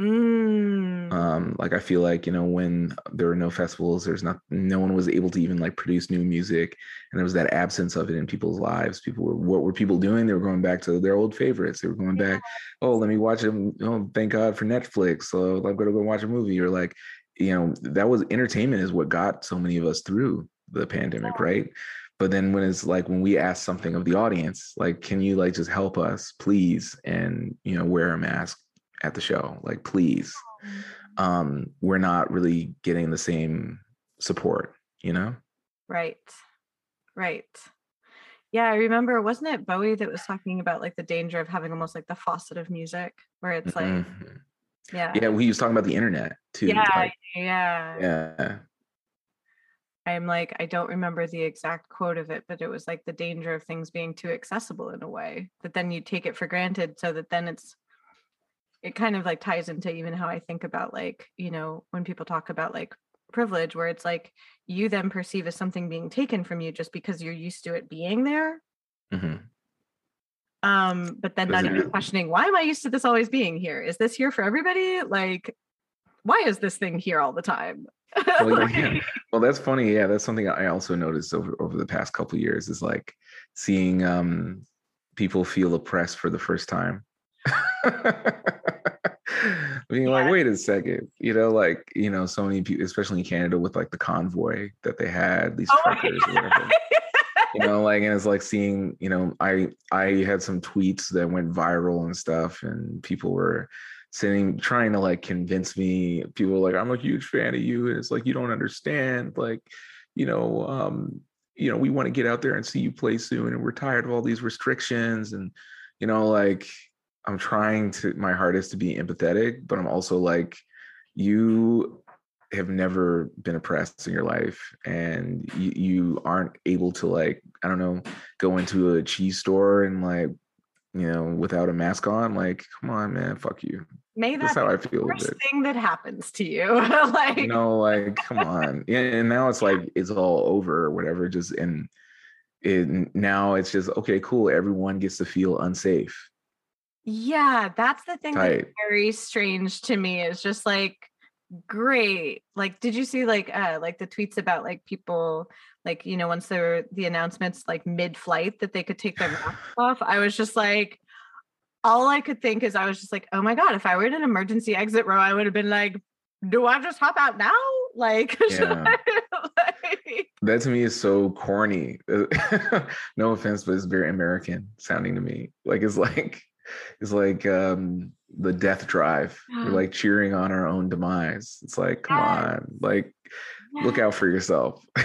Mm. Um, like I feel like you know when there were no festivals, there's not no one was able to even like produce new music, and there was that absence of it in people's lives. People were what were people doing? They were going back to their old favorites. They were going back. Oh, let me watch them. Oh, thank God for Netflix. So I'm gonna go watch a movie. Or like, you know, that was entertainment is what got so many of us through the pandemic, right? But then when it's like when we ask something of the audience, like, can you like just help us, please, and you know, wear a mask at the show like please um we're not really getting the same support you know? Right. Right. Yeah i remember wasn't it bowie that was talking about like the danger of having almost like the faucet of music where it's like Mhm. yeah. Yeah he was talking about the internet too yeah like, yeah. Yeah. I'm like i don't remember the exact quote of it but it was like the danger of things being too accessible in a way that then you take it for granted so that then it's it kind of like ties into even how i think about like you know when people talk about like privilege where it's like you then perceive as something being taken from you just because you're used to it being there. Mhm. um but then not even questioning why am i used to this always being here? Is this here for everybody? Like why is this thing here all the time? Well, yeah. well that's funny yeah that's something i also noticed over over the past couple of years is like seeing um people feel oppressed for the first time being like Yeah. wait a second you know like you know so many people especially in canada with like the convoy that they had these Oh truckers you know like and it's like seeing you know i i had some tweets that went viral and stuff and people were sitting trying to like convince me people were like i'm a huge fan of you and it's like you don't understand like you know um you know we want to get out there and see you play soon and we're tired of all these restrictions and you know like i'm trying to my hardest to be empathetic but i'm also like you have never been oppressed in your life and you, you aren't able to like i don't know go into a cheese store and like you know without a mask on like come on man fuck you. May that's that how i feel a worst thing that happens to you like you know like come on. Yeah, and now it's like it's all over or whatever just and it now it's just okay cool everyone gets to feel unsafe Yeah, that's the thing that's very strange to me is just like great. Like did you see like uh like the tweets about like people like you know once there were the announcements like mid-flight that they could take their masks off? I was just like all I could think is I was just like, "Oh my god, if I were in an emergency exit row, I would have been like, do I just hop out now?" Like, Yeah. I- like that to me is so corny no offense but it's very american sounding to me like it's like it's like um the death drive. We're like cheering on our own demise. It's like come on like look out for yourself.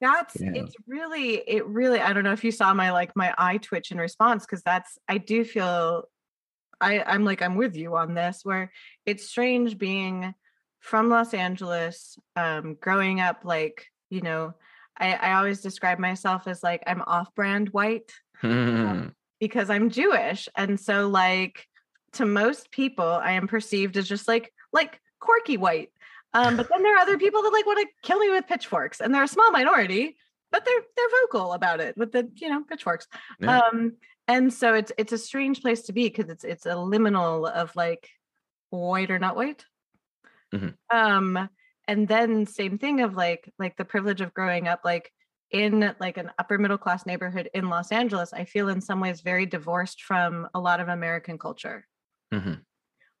That's Yeah. it's really it really I don't know if you saw my like my eye twitch in response because that's I do feel I I'm like I'm with you on this where it's strange being from Los Angeles um growing up like you know I I always describe myself as like I'm off-brand white. Hmm. Because I'm Jewish and so like to most people I am perceived as just like like quirky white um, but then there are other people that like want to kill me with pitchforks, and they're a small minority, but they're they're vocal about it with the you know pitchforks. Yeah. Um, and so it's it's a strange place to be because it's it's a liminal of like white or not white. Mhm. Um, and then same thing of like like the privilege of growing up like in like an upper middle class neighborhood in Los Angeles. I feel in some ways very divorced from a lot of American culture Mhm.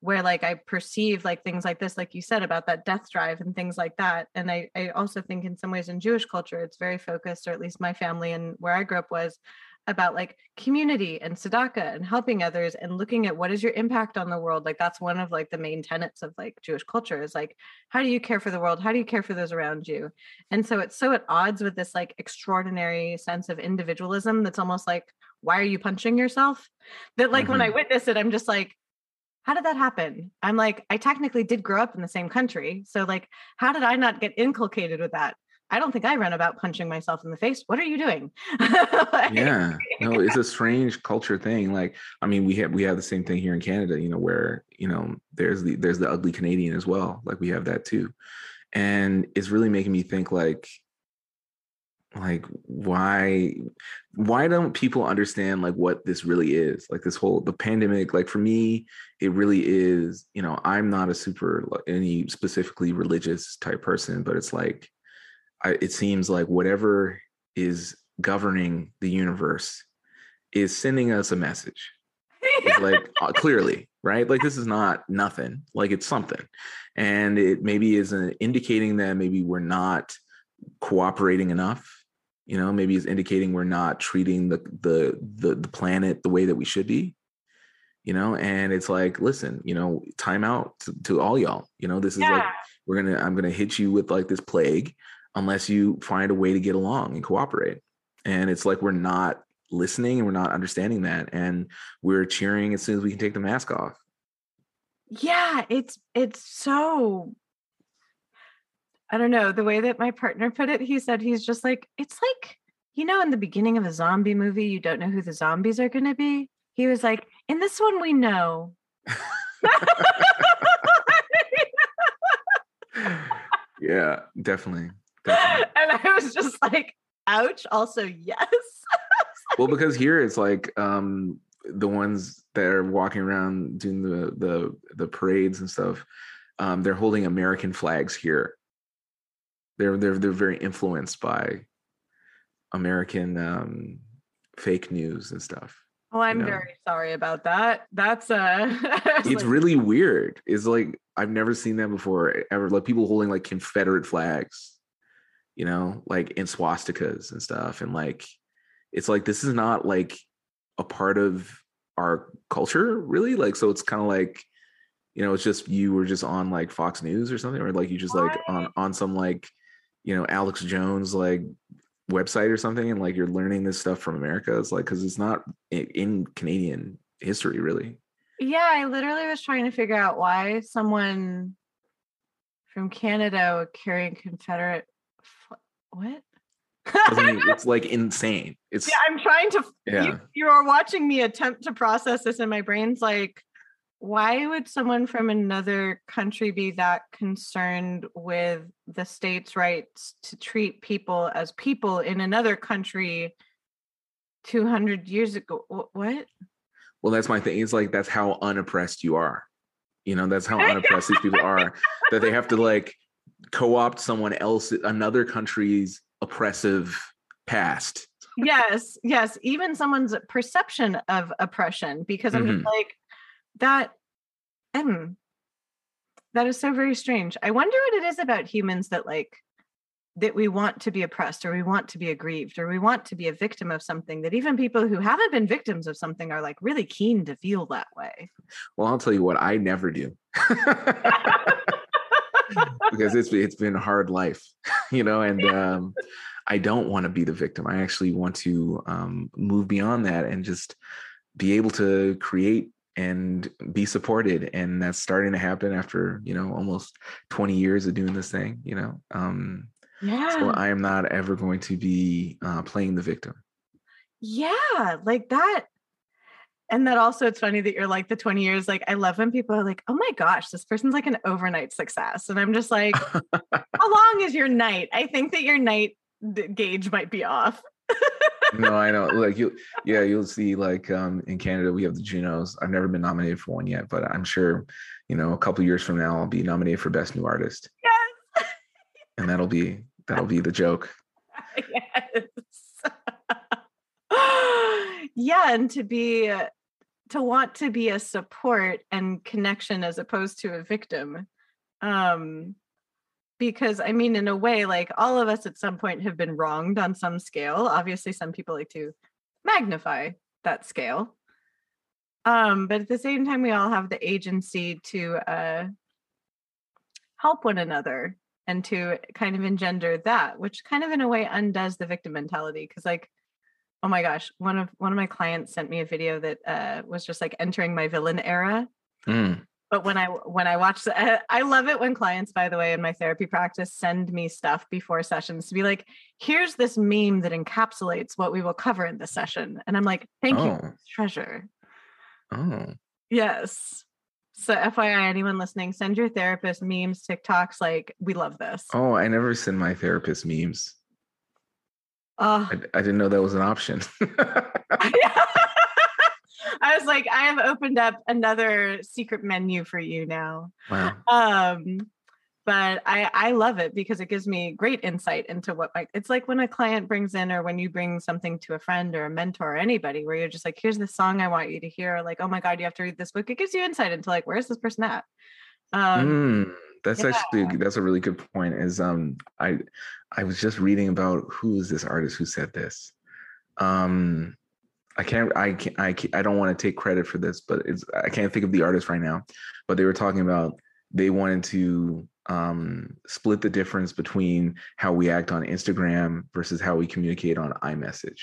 where like I perceive like things like this, like you said about that death drive and things like that. And I, I also think in some ways in Jewish culture, it's very focused, or at least my family and where I grew up was about like community and tzedakah and helping others and looking at what is your impact on the world. Like that's one of like the main tenets of like Jewish culture is like, how do you care for the world? How do you care for those around you? And so it's so at odds with this like extraordinary sense of individualism that's almost like, why are you punching yourself? That like mm-hmm. when I mm-hmm. witness it, I'm just like, how did that happen? I'm like, I technically did grow up in the same country. So, like, how did I not get inculcated with that? I don't think I run about punching myself in the face. What are you doing? like, yeah, no, it's a strange culture thing. Like, I mean, we have we have the same thing here in Canada. You know, where you know there's the there's the ugly Canadian as well. Like we have that too, and it's really making me think like like why why don't people understand like what this really is like this whole the pandemic like for me it really is you know i'm not a super any specifically religious type person but it's like I, it seems like whatever is governing the universe is sending us a message. It's like uh, clearly right? Like this is not nothing like it's something. And it maybe is an indicating that maybe we're not cooperating enough you know? Maybe it's indicating we're not treating the, the the the planet the way that we should be you know? And it's like listen you know time out to, to all y'all you know? This is yeah. like we're gonna i'm gonna hit you with like this plague unless you find a way to get along and cooperate and it's like we're not listening and we're not understanding that and we're cheering as soon as we can take the mask off yeah it's it's so I don't know, the way that my partner put it, he said he's just like, it's like, you know, in the beginning of a zombie movie, you don't know who the zombies are going to be. He was like, in this one, we know. yeah, definitely, definitely. And I was just like, ouch. Also, yes. well, because here it's like um the ones that are walking around doing the the the parades and stuff, um, they're holding American flags here they're they're they're very influenced by American um, fake news and stuff. Oh, I'm you know? very sorry about that. That's uh it's like, really weird. It's like I've never seen that before ever. Like people holding like Confederate flags, you know, like in swastikas and stuff. And like it's like this is not like a part of our culture, really. Like, so it's kind of like, you know, it's just you were just on like Fox News or something, or like you just like on on some like you know alex jones like website or something and like you're learning this stuff from america it's like because it's not in canadian history really yeah i literally was trying to figure out why someone from canada would carry a confederate what? It's like insane. It's yeah i'm trying to yeah. you, you are watching me attempt to process this and my brain's like why would someone from another country be that concerned with the state's rights to treat people as people in another country 200 years ago? What? Well that's my thing it's like that's how unoppressed you are. You know that's how unoppressed these people are that they have to like co-opt someone else another country's oppressive past. Yes yes even someone's perception of oppression because i'm mm-hmm. like that mm, that is so very strange. I wonder what it is about humans that like that we want to be oppressed or we want to be aggrieved or we want to be a victim of something that even people who haven't been victims of something are like really keen to feel that way. Well i'll tell you what i never do because it's it's been a hard life you know and um i don't want to be the victim. I actually want to um move beyond that and just be able to create and be supported and that's starting to happen after you know almost 20 years of doing this thing you know um yeah. So i am not ever going to be uh playing the victim. Yeah like that and that also it's funny that you're like the 20 years like i love when people are like oh my gosh this person's like an overnight success and i'm just like how long is your night i think that your night gauge might be off no, I know. Like you, yeah, you'll see. Like um, in Canada, we have the Junos. I've never been nominated for one yet, but I'm sure, you know, a couple years from now, I'll be nominated for Best New Artist. Yes. and that'll be that'll be the joke. Yes. yeah, and to be to want to be a support and connection as opposed to a victim. Um because i mean in a way like all of us at some point have been wronged on some scale. Obviously some people like to magnify that scale. Um but at the same time we all have the agency to uh help one another and to kind of engender that which kind of in a way undoes the victim mentality. Because like oh my gosh one of one of my clients sent me a video that uh was just like entering my villain era Mm. but when i when i watch the, i love it when clients by the way in my therapy practice send me stuff before sessions to be like here's this meme that encapsulates what we will cover in this session and i'm like thank you Oh. treasure Oh. yes so fyi anyone listening send your therapist memes tiktoks like we love this Oh, I never send my therapist memes. Oh I, I didn't know that was an option. I was like, I have opened up another secret menu for you now. wow. Um, but I I love it because it gives me great insight into what my it's like when a client brings in or when you bring something to a friend or a mentor or anybody where you're just like, here's the song I want you to hear. Like, oh my God, you have to read this book. It gives you insight into like, where's this person at? Um, Mm, that's actually that's a really good point. Is um I I was just reading about who is this artist who said this. Um I can't I can't I can't, I don't want to take credit for this, but it's I can't think of the artist right now. But they were talking about they wanted to um split the difference between how we act on Instagram versus how we communicate on iMessage.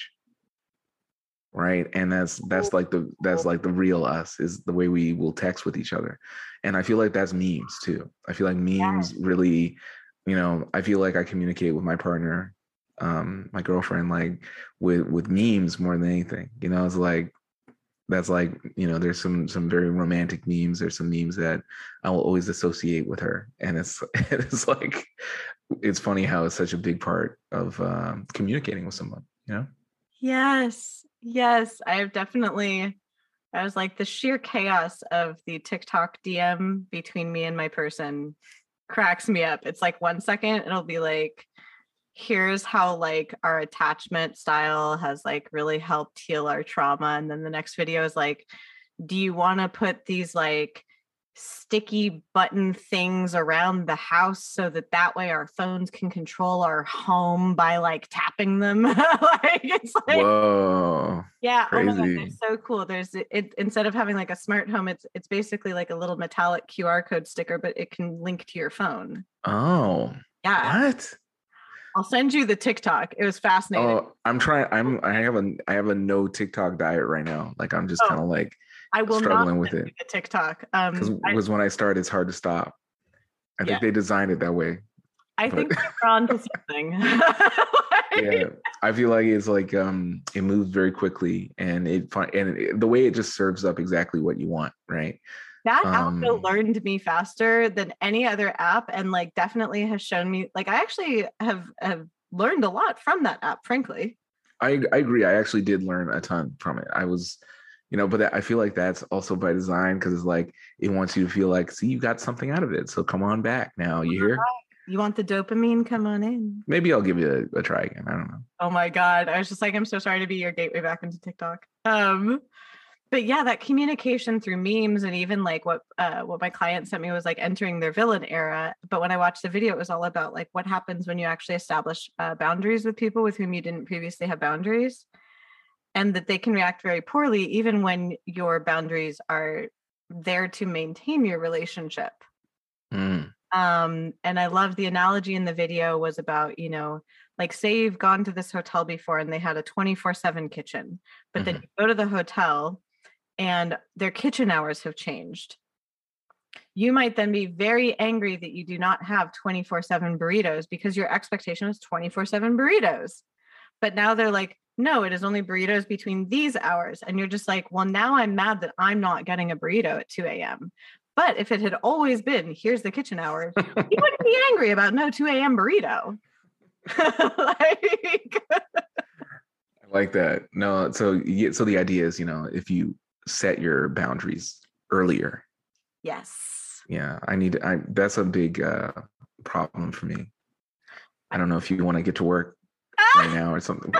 Right. And that's that's like the that's like the real us is the way we will text with each other and i feel like that's memes too i feel like memes really you know i feel like i communicate with my partner um my girlfriend like with with memes more than anything you know it's like that's like you know there's some some very romantic memes there's some memes that i will always associate with her and it's it's like it's funny how it's such a big part of um, communicating with someone you know Yes, yes, I have definitely. I was like the sheer chaos of the TikTok DM between me and my person cracks me up. It's like one second it'll be like, here's how like our attachment style has like really helped heal our trauma, and then the next video is like, do you want to put these like sticky button things around the house so that that way our phones can control our home by like tapping them like it's like whoa yeah oh my God, they're so cool there's it, it instead of having like a smart home it's it's basically like a little metallic qr code sticker but it can link to your phone oh yeah what i'll send you the tiktok it was fascinating Oh, I'm trying. I'm. I have a. I have a no TikTok diet right now. Like I'm just Oh, kind of like i will struggling not with it. tiktok um because when I start, it's hard to stop. I Yeah. think they designed it that way. I think we're on to something Yeah, I feel like it's like um, it moves very quickly, and it and it, the way it just serves up exactly what you want, right? That app Um, though learned me faster than any other app, and like definitely has shown me. Like I actually have have learned a lot from that app. Frankly, I I agree. I actually did learn a ton from it. I was, you know, but that, I feel like that's also by design because it's like it wants you to feel like, see, you got something out of it. So come on back now. You hear? you want the dopamine? Come on in. Maybe I'll give you a, a try again. I don't know. Oh my god, I was just like, I'm so sorry to be your gateway back into TikTok. Um, but yeah, that communication through memes and even like what uh what my client sent me was like entering their villain era. But when I watched the video, it was all about like what happens when you actually establish uh, boundaries with people with whom you didn't previously have boundaries, and that they can react very poorly even when your boundaries are there to maintain your relationship. Mm, um and i love the analogy in the video was about you know like say you've gone to this hotel before and they had a 24/7 kitchen but then Mhm. you go to the hotel and their kitchen hours have changed. You might then be very angry that you do not have 24/7 burritos because your expectation was 24/7 burritos. But now they're like no it is only burritos between these hours and you're just like well now i'm mad that i'm not getting a burrito at 2 a.m but if it had always been here's the kitchen hours you wouldn't be angry about no 2 a.m. burrito. like, I like that. No, so yeah, so the idea is, you know, if you set your boundaries earlier, yes. yeah, I need. I that's a big uh, problem for me. I don't know if you want to get to work right now or something.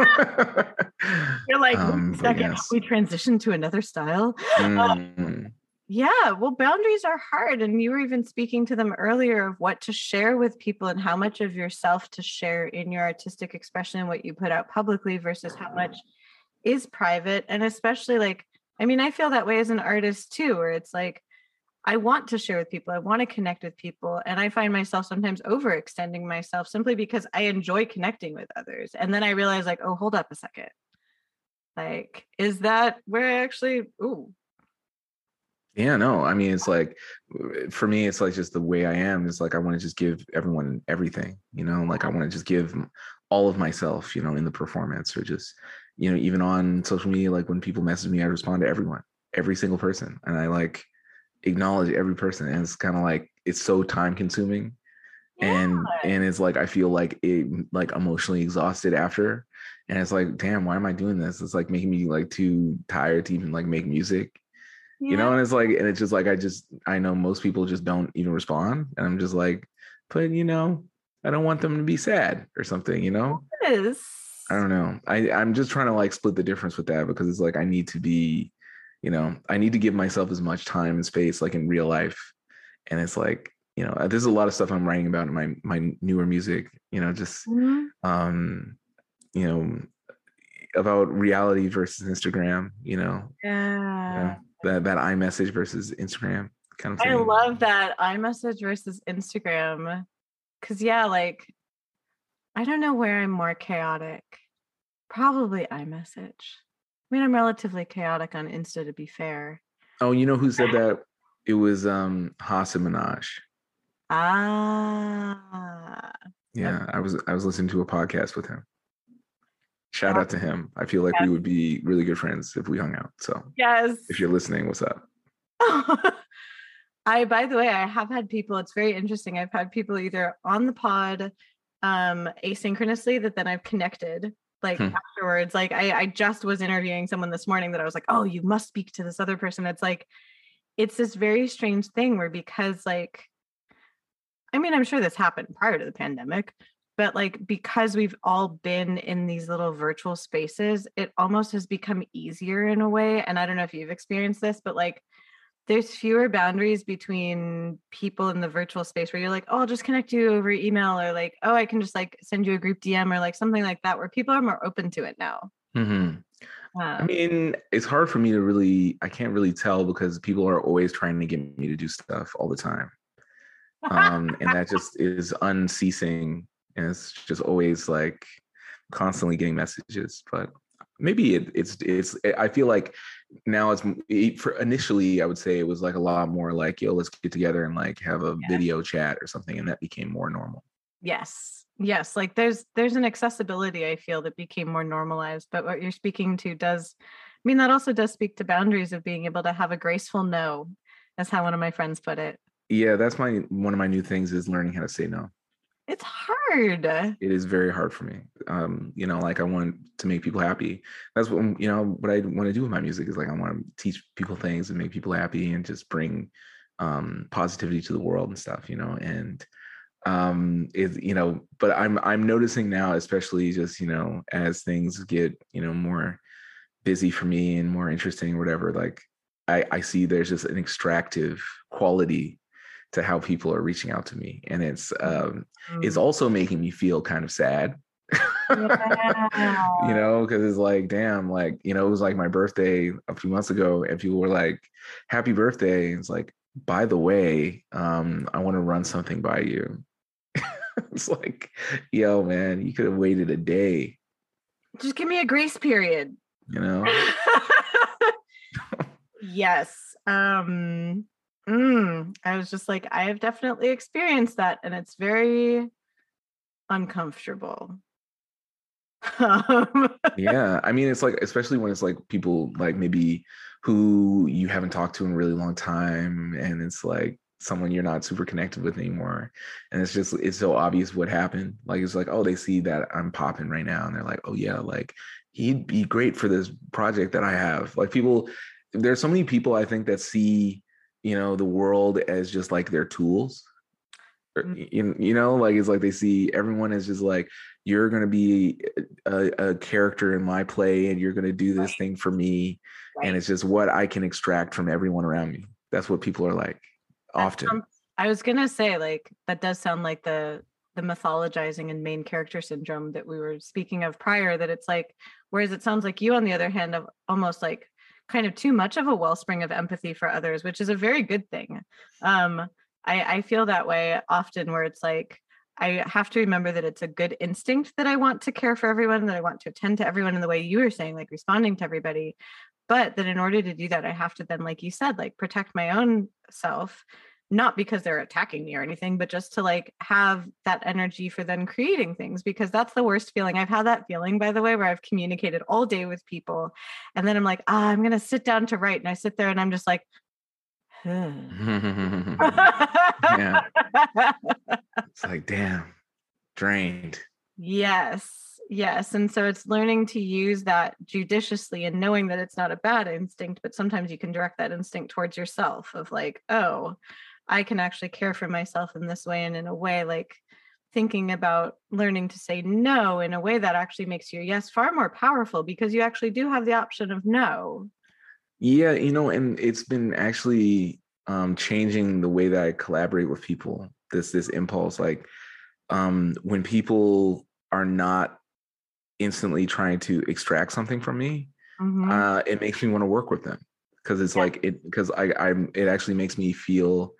You're like, Um, second, yes. we transition to another style. Mm, Yeah, well, boundaries are hard. And you were even speaking to them earlier of what to share with people and how much of yourself to share in your artistic expression and what you put out publicly versus how much is private. And especially like, I mean, I feel that way as an artist too, where it's like, I want to share with people, I want to connect with people. And I find myself sometimes overextending myself simply because I enjoy connecting with others. And then I realize, like, oh, hold up a second. Like, is that where I actually, ooh, yeah, no, I mean, it's like for me, it's like just the way I am. It's like I want to just give everyone everything, you know, like I want to just give all of myself, you know, in the performance or just, you know, even on social media, like when people message me, I respond to everyone, every single person. And I like acknowledge every person. And it's kind of like, it's so time consuming. And Yeah. and it's like I feel like it like emotionally exhausted after. And it's like, damn, why am I doing this? It's like making me like too tired to even like make music you know and it's like and it's just like i just i know most people just don't even respond and i'm just like but you know i don't want them to be sad or something you know Yes. i don't know i i'm just trying to like split the difference with that because it's like i need to be you know i need to give myself as much time and space like in real life and it's like you know there's a lot of stuff i'm writing about in my my newer music you know just Mhm. um you know about reality versus instagram you know Yeah. that that iMessage versus Instagram kind of thing. I love that iMessage versus Instagram. Cause yeah, like I don't know where I'm more chaotic. Probably iMessage. I mean, I'm relatively chaotic on Insta to be fair. Oh, you know who said that? It was um Hasan Minhaj. Ah. Yeah, I was I was listening to a podcast with him. Shout out to him. I feel like we would be really good friends if we hung out. So Yes. if you're listening, what's up? I by the way, I have had people, it's very interesting. I've had people either on the pod um asynchronously that then I've connected like Hmm. afterwards. Like I, I just was interviewing someone this morning that I was like, oh, you must speak to this other person. It's like it's this very strange thing where because like I mean, I'm sure this happened prior to the pandemic, but like because we've all been in these little virtual spaces, it almost has become easier in a way. And I don't know if you've experienced this, but like there's fewer boundaries between people in the virtual space where you're like, oh, I'll just connect you over email, or like, oh, I can just like send you a group DM or like something like that, where people are more open to it now. hmm I Um, mean, it's hard for me to really I can't really tell because people are always trying to get me to do stuff all the time. um, and that just is unceasing and it's just always like constantly getting messages but maybe it, it's it's i feel like now it's for initially i would say it was like a lot more like yo let's get together and like have a Yeah. video chat or something and that became more normal yes, yes, like there's there's an accessibility I feel that became more normalized. But what you're speaking to does, I mean, that also does speak to boundaries of being able to have a graceful no, as how one of my friends put it. yeah that's my one of my new things is learning how to say no It's hard. it is very hard for me um you know like i want to make people happy that's what you know what i want to do with my music is like i want to teach people things and make people happy and just bring um positivity to the world and stuff you know and um you know but i'm i'm noticing now especially just you know as things get you know more busy for me and more interesting or whatever like i i see there's just an extractive quality to how people are reaching out to me and it's um it's Mm. also making me feel kind of sad Yeah. you know because it's like damn like you know it was like my birthday a few months ago and people were like happy birthday and it's like by the way um i want to run something by you it's like yo man you could have waited a day Just give me a grace period. you know yes. Um mm, I was just like, I have definitely experienced that, and it's very uncomfortable. Um, yeah i mean it's like especially when it's like people like maybe who you haven't talked to in a really long time and it's like someone you're not super connected with anymore and it's just it's so obvious what happened like it's like oh they see that i'm popping right now and they're like oh yeah like he'd be great for this project that i have like people there's so many people i think that see you know the world as just like their tools er, mm. or, you, you know like it's like they see everyone is just like you're going to be a, a, character in my play and you're going to do this right. thing for me right. and it's just what i can extract from everyone around me that's what people are like often i was going to say like that does sound like the the mythologizing and main character syndrome that we were speaking of prior that it's like whereas it sounds like you on the other hand of almost like kind of too much of a wellspring of empathy for others which is a very good thing um i i feel that way often where it's like I have to remember that it's a good instinct that I want to care for everyone, that I want to attend to everyone in the way you were saying, like responding to everybody. But that in order to do that, I have to then, like you said, like protect my own self not because they're attacking me or anything, but just to like have that energy for then creating things because that's the worst feeling. I've had that feeling, by the way, where I've communicated all day with people. And then I'm like, ah, I'm going to sit down to write. And I sit there and I'm just like, yeah. It's like, damn, drained. Yes. Yes. And so it's learning to use that judiciously and knowing that it's not a bad instinct, but sometimes you can direct that instinct towards yourself of like, oh, I can actually care for myself in this way and in a way like thinking about learning to say no in a way that actually makes your yes far more powerful because you actually do have the option of no. Yeah, you know, and it's been actually um changing the way that I collaborate with people. This this impulse like um when people are not instantly trying to extract something from me, mm-hmm. uh it makes me want to work with them because it's yeah. like it because I I'm it actually makes me feel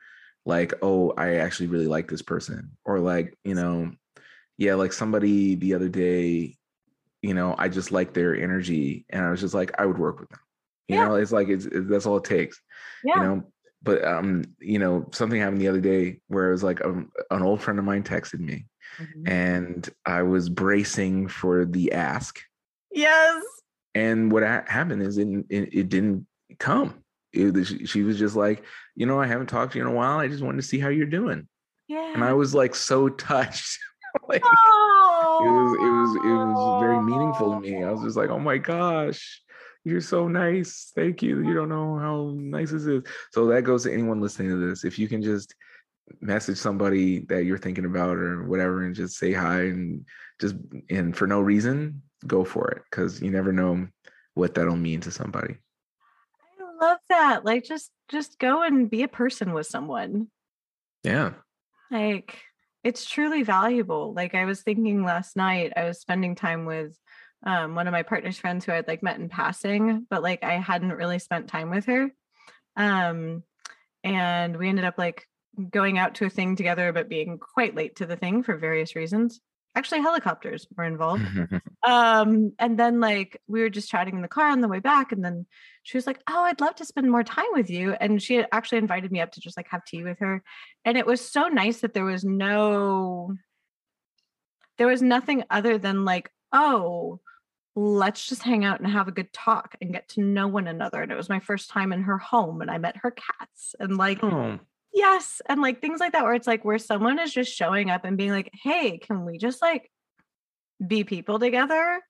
like oh i actually really like this person or like you know yeah like somebody the other day you know i just like their energy and i was just like i would work with them you yeah. know it's like it's, that's all it takes yeah. you know but um you know something happened the other day where it was like a, um, an old friend of mine texted me mm-hmm. and i was bracing for the ask yes and what happened is it, it, it didn't come it, she was just like, you know, I haven't talked to you in a while. I just wanted to see how you're doing. Yeah. And I was like so touched. like oh. it was it was it was very meaningful to me. I was just like, oh my gosh, you're so nice. Thank you. You don't know how nice this is. So that goes to anyone listening to this. If you can just message somebody that you're thinking about or whatever and just say hi and just and for no reason, go for it. Cause you never know what that'll mean to somebody love that. Like just just go and be a person with someone. Yeah. Like it's truly valuable. Like I was thinking last night, I was spending time with um, one of my partner's friends who I'd like met in passing, but like I hadn't really spent time with her. Um, and we ended up like going out to a thing together, but being quite late to the thing for various reasons actually helicopters were involved. Um and then like we were just chatting in the car on the way back and then she was like oh i'd love to spend more time with you. And she actually invited me up to just like have tea with her. And it was so nice that there was no there was nothing other than like oh let's just hang out and have a good talk and get to know one another. And it was my first time in her home and i met her cats and like oh yes and like things like that where it's like where someone is just showing up and being like hey can we just like be people together?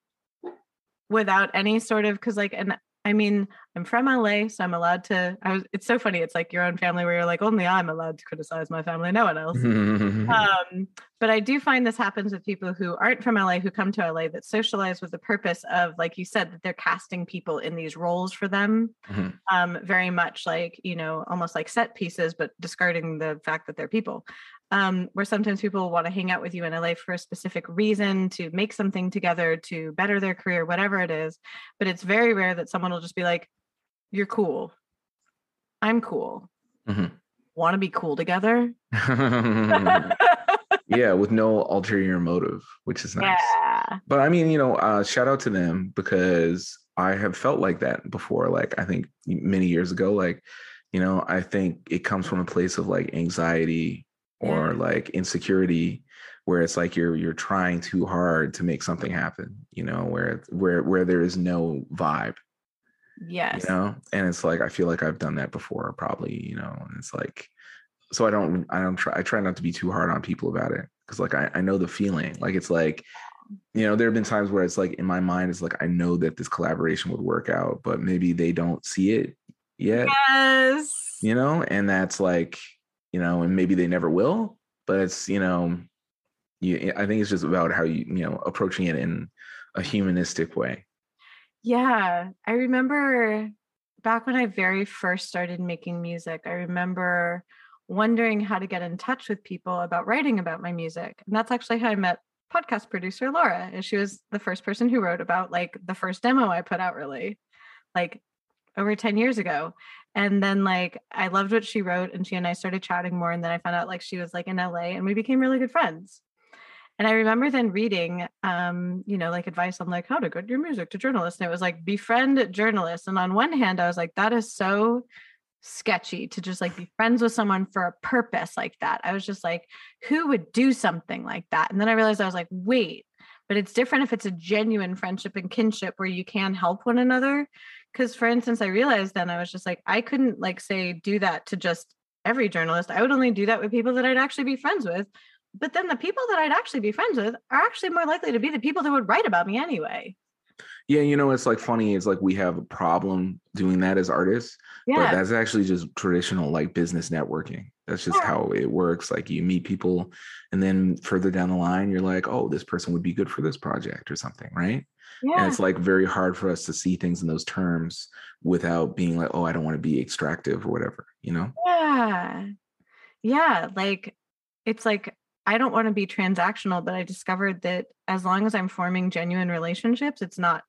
without any sort of because like and I mean, I'm from LA, so I'm allowed to. I was. It's so funny. It's like your own family, where you're like, only I'm allowed to criticize my family, no one else. um, but I do find this happens with people who aren't from LA, who come to LA, that socialize with the purpose of, like you said, that they're casting people in these roles for them. Mm-hmm. Um, very much like you know, almost like set pieces, but discarding the fact that they're people um, where sometimes people want to hang out with you in LA for a specific reason to make something together to better their career, whatever it is. But it's very rare that someone will just be like, You're cool. I'm cool. Mm-hmm. Want to be cool together? yeah, with no ulterior motive, which is nice. Yeah. But I mean, you know, uh, shout out to them because I have felt like that before. Like, I think many years ago, like, you know, I think it comes from a place of like anxiety or like insecurity where it's like you're you're trying too hard to make something happen you know where where where there is no vibe. Yes. you know? And it's like i feel like i've done that before probably you know and it's like so i don't i don't try i try not to be too hard on people about it because like I, I know the feeling. Like it's like you know there have been times where it's like in my mind it's like i know that this collaboration would work out but maybe they don't see it yet. Yes. You know? And that's like you know, and maybe they never will, but it's you know, you. I think it's just about how you you know approaching it in a humanistic way. Yeah, I remember back when I very first started making music. I remember wondering how to get in touch with people about writing about my music, and that's actually how I met podcast producer Laura. And she was the first person who wrote about like the first demo I put out, really, like over 10 years ago. And then like I loved what she wrote and she and I started chatting more. And then I found out like she was like in LA and we became really good friends. And I remember then reading um, you know, like advice on like how to get your music to journalists. And it was like befriend journalists. And on one hand, I was like, that is so sketchy to just like be friends with someone for a purpose like that. I was just like, who would do something like that? And then I realized I was like, wait, but it's different if it's a genuine friendship and kinship where you can help one another because for instance i realized then i was just like i couldn't like say do that to just every journalist. I would only do that with people that i'd actually be friends with. But then the people that i'd actually be friends with are actually more likely to be the people that would write about me anyway. Yeah you know it's like funny it's like we have a problem doing that as artists yeah. but that's actually just traditional like business networking. That's just yeah. how it works like you meet people and then further down the line you're like oh this person would be good for this project or something right yeah. and it's like very hard for us to see things in those terms without being like oh i don't want to be extractive or whatever you know? Yeah. Yeah like it's like i don't want to be transactional but i discovered that as long as i'm forming genuine relationships it's not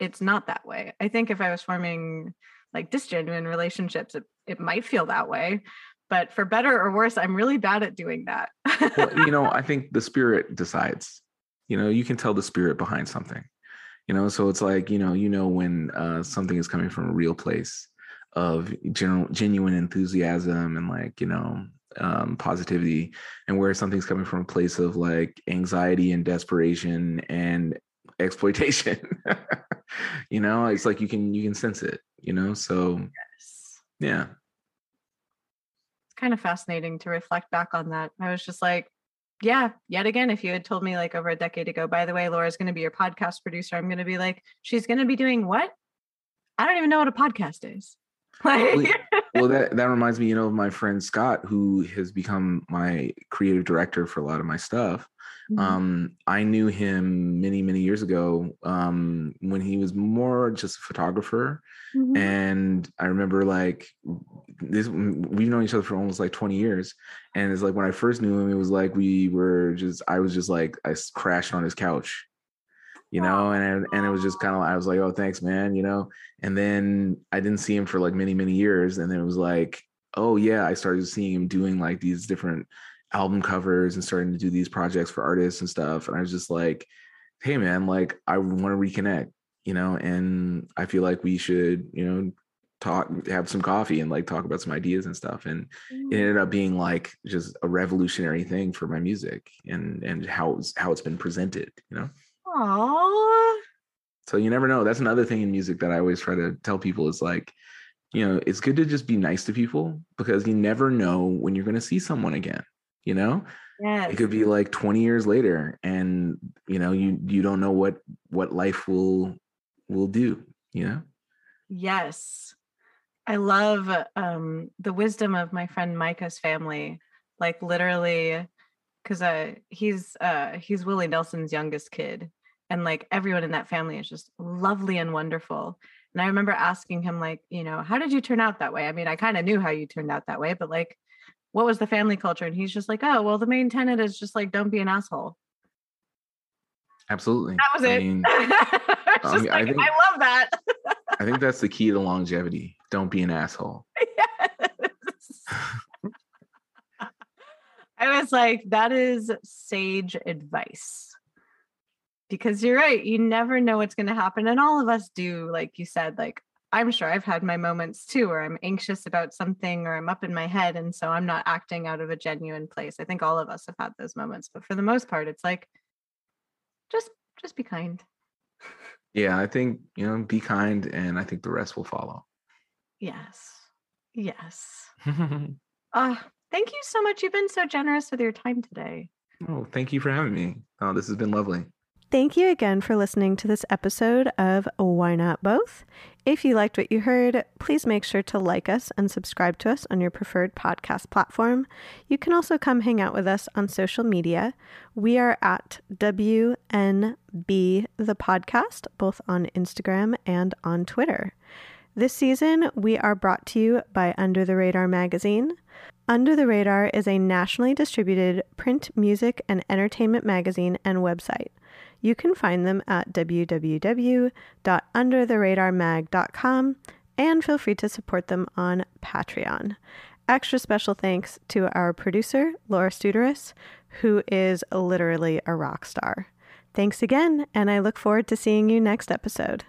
it's not that way. I think if i was forming like disgenuine relationships it, it might feel that way but for better or worse i'm really bad at doing that. Well, you know i think the spirit decides you know you can tell the spirit behind something you know so it's like you know you know when uh, something is coming from a real place of general genuine enthusiasm and like you know um, positivity and where something's coming from a place of like anxiety and desperation and exploitation you know it's like you can you can sense it you know so yes. yeah it's kind of fascinating to reflect back on that i was just like yeah, yet again, if you had told me like over a decade ago, by the way, Laura's going to be your podcast producer, I'm going to be like, she's going to be doing what? I don't even know what a podcast is. well, well, that that reminds me, you know, of my friend Scott, who has become my creative director for a lot of my stuff. Mm-hmm. Um, I knew him many, many years ago um, when he was more just a photographer. Mm-hmm. And I remember like this, we've known each other for almost like 20 years. And it's like when I first knew him, it was like we were just, I was just like, I crashed on his couch, you know, and, and it was just kind of, I was like, oh, thanks, man, you know. And then I didn't see him for like many, many years. And then it was like, oh, yeah, I started seeing him doing like these different album covers and starting to do these projects for artists and stuff. And I was just like, hey man, like I want to reconnect, you know, and I feel like we should, you know, talk, have some coffee and like talk about some ideas and stuff. And mm. it ended up being like just a revolutionary thing for my music and and how it's how it's been presented, you know. Aww. So you never know. That's another thing in music that I always try to tell people is like, you know, it's good to just be nice to people because you never know when you're going to see someone again you know yes. it could be like 20 years later and you know you you don't know what what life will will do you know yes i love um the wisdom of my friend micah's family like literally because uh he's uh he's willie nelson's youngest kid and like everyone in that family is just lovely and wonderful and i remember asking him like you know how did you turn out that way i mean i kind of knew how you turned out that way but like what was the family culture? And he's just like, oh, well, the main tenet is just like, don't be an asshole. Absolutely. That was I it. Mean, um, I, like, I, think, I love that. I think that's the key to longevity. Don't be an asshole. Yes. I was like, that is sage advice. Because you're right. You never know what's going to happen. And all of us do, like you said, like I'm sure I've had my moments too where I'm anxious about something or I'm up in my head. And so I'm not acting out of a genuine place. I think all of us have had those moments. But for the most part, it's like just just be kind. Yeah, I think, you know, be kind and I think the rest will follow. Yes. Yes. uh, thank you so much. You've been so generous with your time today. Oh, thank you for having me. Oh, this has been lovely. Thank you again for listening to this episode of Why Not Both. If you liked what you heard, please make sure to like us and subscribe to us on your preferred podcast platform. You can also come hang out with us on social media. We are at WNB the podcast, both on Instagram and on Twitter. This season, we are brought to you by Under the Radar magazine. Under the Radar is a nationally distributed print, music, and entertainment magazine and website. You can find them at www.undertheradarmag.com and feel free to support them on Patreon. Extra special thanks to our producer, Laura Studeris, who is literally a rock star. Thanks again, and I look forward to seeing you next episode.